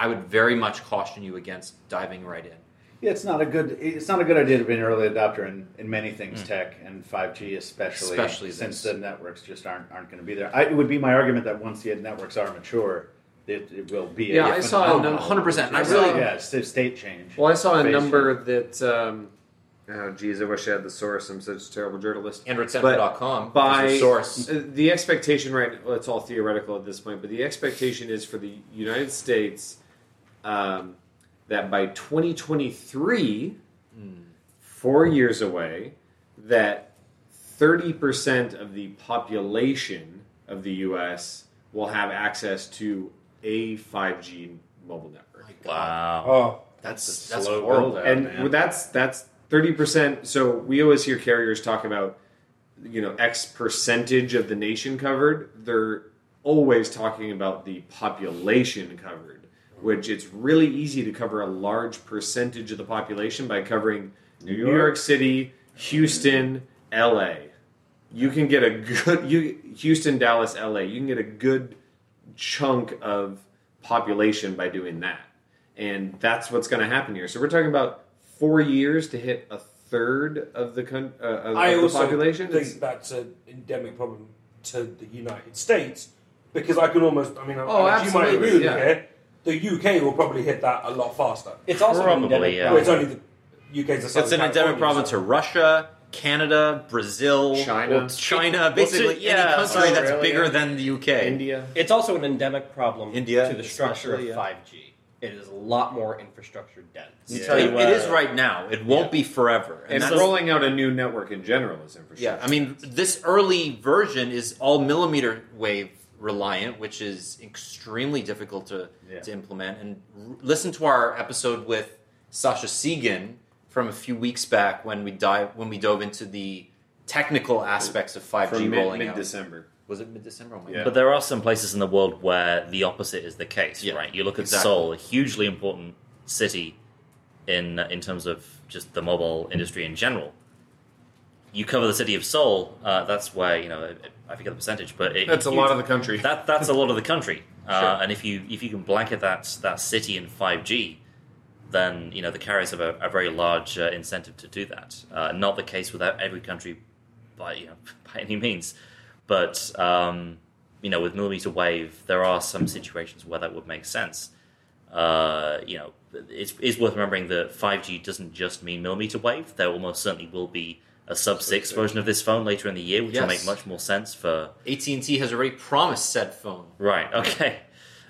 I would very much caution you against diving right in. Yeah, it's not a good. It's not a good idea to be an early adopter in, in many things, tech and five G especially. Especially since this. the networks just aren't aren't going to be there. I, it would be my argument that once the networks are mature, it, it will be. Yeah, a I saw a 100%. I I really, saw- yeah, state change. Well, I saw a Phase number that. Um, oh, geez, I wish I had the source. I'm such a terrible journalist. AndroidCenter.com by is source. the expectation right well, it's all theoretical at this point but the expectation is for the united states um, that by 2023 four years away that 30% of the population of the us will have access to a 5g mobile network Wow. Oh, That's a that's horrible. build-out. and man. that's that's 30% so we always hear carriers talk about you know x percentage of the nation covered they're always talking about the population covered which it's really easy to cover a large percentage of the population by covering new york, York. city houston la you can get a good you houston dallas la you can get a good chunk of population by doing that and that's what's going to happen here. So we're talking about four years to hit a third of the con- uh, of, I of the also population. think It's- that's an endemic problem to the United States because I can almost, I mean, Oh, Alex, you might agree with absolutely, me here. The UK will probably hit that a lot faster. it's also Probably, an endemic yeah. Well, it's only the UK's the It's an endemic California, problem so- to Russia, Canada, Brazil, China. well, China, basically yeah, any country that's bigger than the UK. India. It's also an endemic problem India, to the structure of 5G. It is a lot more infrastructure dense. Yeah. Tell you, It- it is right now. It won't Yeah. be forever. And that's- rolling out a new network in general is infrastructure. Yeah, I mean, this early version is all millimeter wave reliant, which is extremely difficult to, Yeah. to implement. And r- listen to our episode with Sasha Segan from a few weeks back when we dive when we dove into the technical aspects of 5G from mid, rolling out. mid-December. Was it mid December? Oh my Yeah. But there are some places in the world where the opposite is the case, Yeah, right? You look at exactly. Seoul, a hugely important city in in terms of just the mobile industry in general. You cover the city of Seoul, uh, that's where you know I forget the percentage, but it, That's a you- lot of the country. That that's a lot of the country, uh, Sure. and if you if you can blanket that that city in five G, then you know the carriers have a, a very large uh, incentive to do that. Uh, not the case with every country, by you know by any means, but um, you know with millimeter wave, there are some situations where that would make sense. Uh, you know, it's, it's worth remembering that 5G doesn't just mean millimeter wave. There almost certainly will be a sub six version of this phone later in the year, which will make much more sense for AT&T has already promised said phone right. Okay,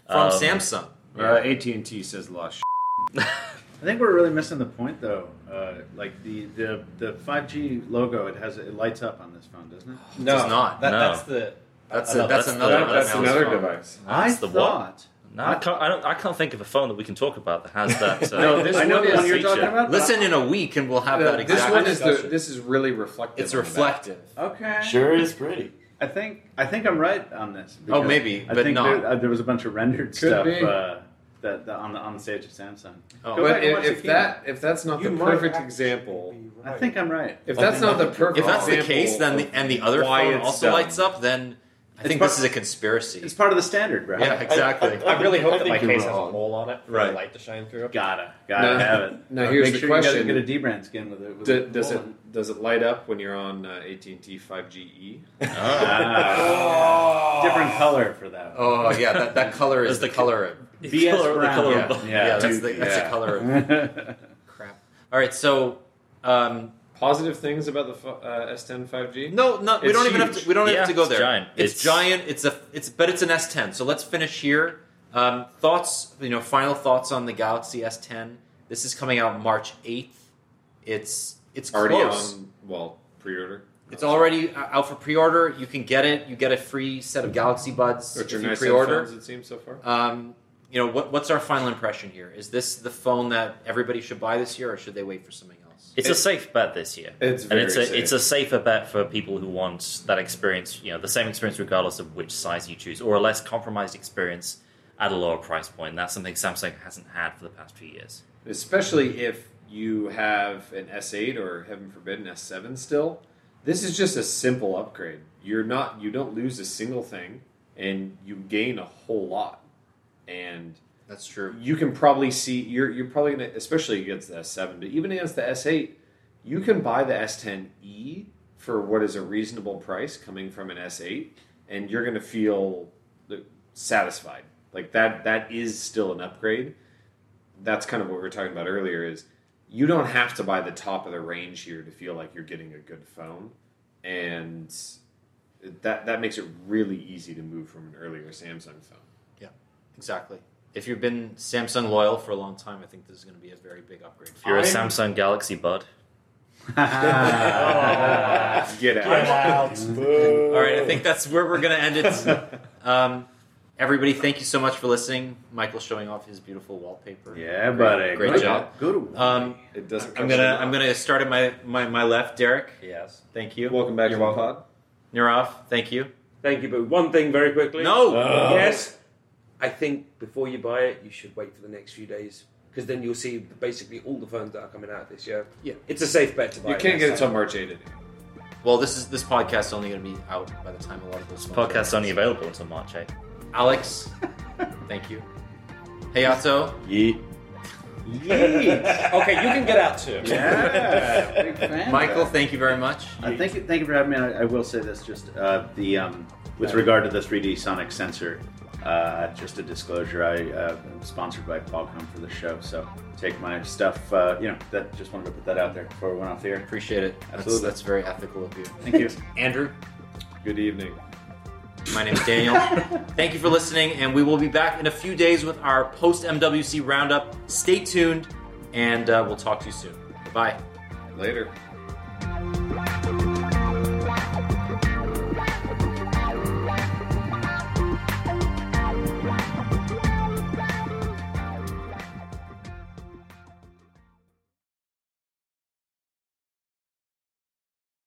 from Um, Samsung. Uh, AT&T says lost. I think we're really missing the point, though. Uh, like the, the the 5G logo, it has it lights up on this phone, doesn't it? No, does not. That, No. That's the. That's another- a, that's that's another the- that's another phone. device. I That's the what? thought. No, I can't. I, don't, I can't think of a phone that we can talk about that has that. Uh, No, this I know one the one is- you're talking about. Listen in a week and we'll have that this exact. one is the, this is really reflective. it's on the back. reflective. Okay. Sure is pretty. I think I think I'm right on this. Oh, because maybe, I but think not. There, uh, there was a bunch of rendered Could stuff uh, that, that on the on the stage of Samsung. Oh. But back and watch if, if that if that's not You the perfect example, be I think I'm right. if that's not the perfect, If that's the case, then the, and the other phone also done. lights up, then I think part- this is a conspiracy. It's part of the standard, right? Yeah, exactly. I really I hope that my you're case has a hole on it for Right. the light to shine through. Gotta, gotta Now- have it. now here's Make the sure question. You gotta get a dbrand skin with it. With Do- does it hole in does it light up when you're on uh, AT&T 5GE? Ah, different color for that. Oh yeah, that, that color is the the- color of BS color- the brown. color yeah, of- yeah, that's the that's yeah. the color of crap. All right, so um, Positive things about the uh, S10 5G? no, no, we It's don't even have to. We don't Yeah, have to go it's there. giant. It's, It's- giant. It's a. It's but it's an S10. So let's finish here. Um, thoughts. You know, final thoughts on the Galaxy S10. This is coming out March eighth. It's it's Already close. on well pre-order. It's already uh, out for pre-order. You can get it. You get a free set of Galaxy Buds Which are if you nice pre-order. headphones, it seems so far. Um, you know, what, what's our final impression here? Is this the phone that everybody should buy this year, or should they wait for something else? It's a safe bet this year. It's and it's a safe. it's a safer bet for people who want that experience, you know, the same experience regardless of which size you choose, or a less compromised experience at a lower price point. That's something Samsung hasn't had for the past few years. especially if you have an S8 or heaven forbid an S7 still. This is just a simple upgrade. You're not you don't lose a single thing and you gain a whole lot. And That's true. you can probably see you're you're probably gonna especially against the S7, but even against the S8, you can buy the S10e for what is a reasonable price coming from an S8, and you're gonna feel satisfied. Like that that is still an upgrade. That's kind of what we were talking about earlier. Is you don't have to buy the top of the range here to feel like you're getting a good phone, and that that makes it really easy to move from an earlier Samsung phone. Yeah, exactly. If you've been Samsung loyal for a long time, I think this is going to be a very big upgrade. If you're a I'm- Samsung Galaxy Bud, Get out. All right, I think that's where we're going to end it. Um, everybody, thank you so much for listening. Michael's showing off his beautiful wallpaper. Yeah, buddy. great Good job. Good. Um, It doesn't. I'm gonna I'm gonna start at my, my, my left. Derek, Yes. thank you. Welcome back You're to the welcome. pod. Nirave, thank you. Thank you, but one thing very quickly. No, Yes, I think before you buy it, you should wait for the next few days because then you'll see basically all the phones that are coming out this year. Yeah. it's a safe bet to buy. You can't get it next till. March 8th. Well, this is this podcast is only going to be out by the time a lot of those podcast's only available until March 8th. Alex, thank you. Hayato, Yeet. Yeet. okay, you can get out too. Yeah. Big fan. Michael, thank you very much. Uh, thank you, thank you for having me. I, I will say this: just uh, the um, with regard to the 3D Sonic sensor. Uh, just a disclosure: I uh, am sponsored by Qualcomm for the show, so take my stuff. Uh, you know, that just wanted to put that out there before we went off the air. Appreciate it. That's, Absolutely. that's very ethical of you. Thank you. Andrew, Good evening. my name is Daniel. thank you for listening, and we will be back in a few days with our post MWC roundup. Stay tuned, and uh, we'll talk to you soon. Bye. Later.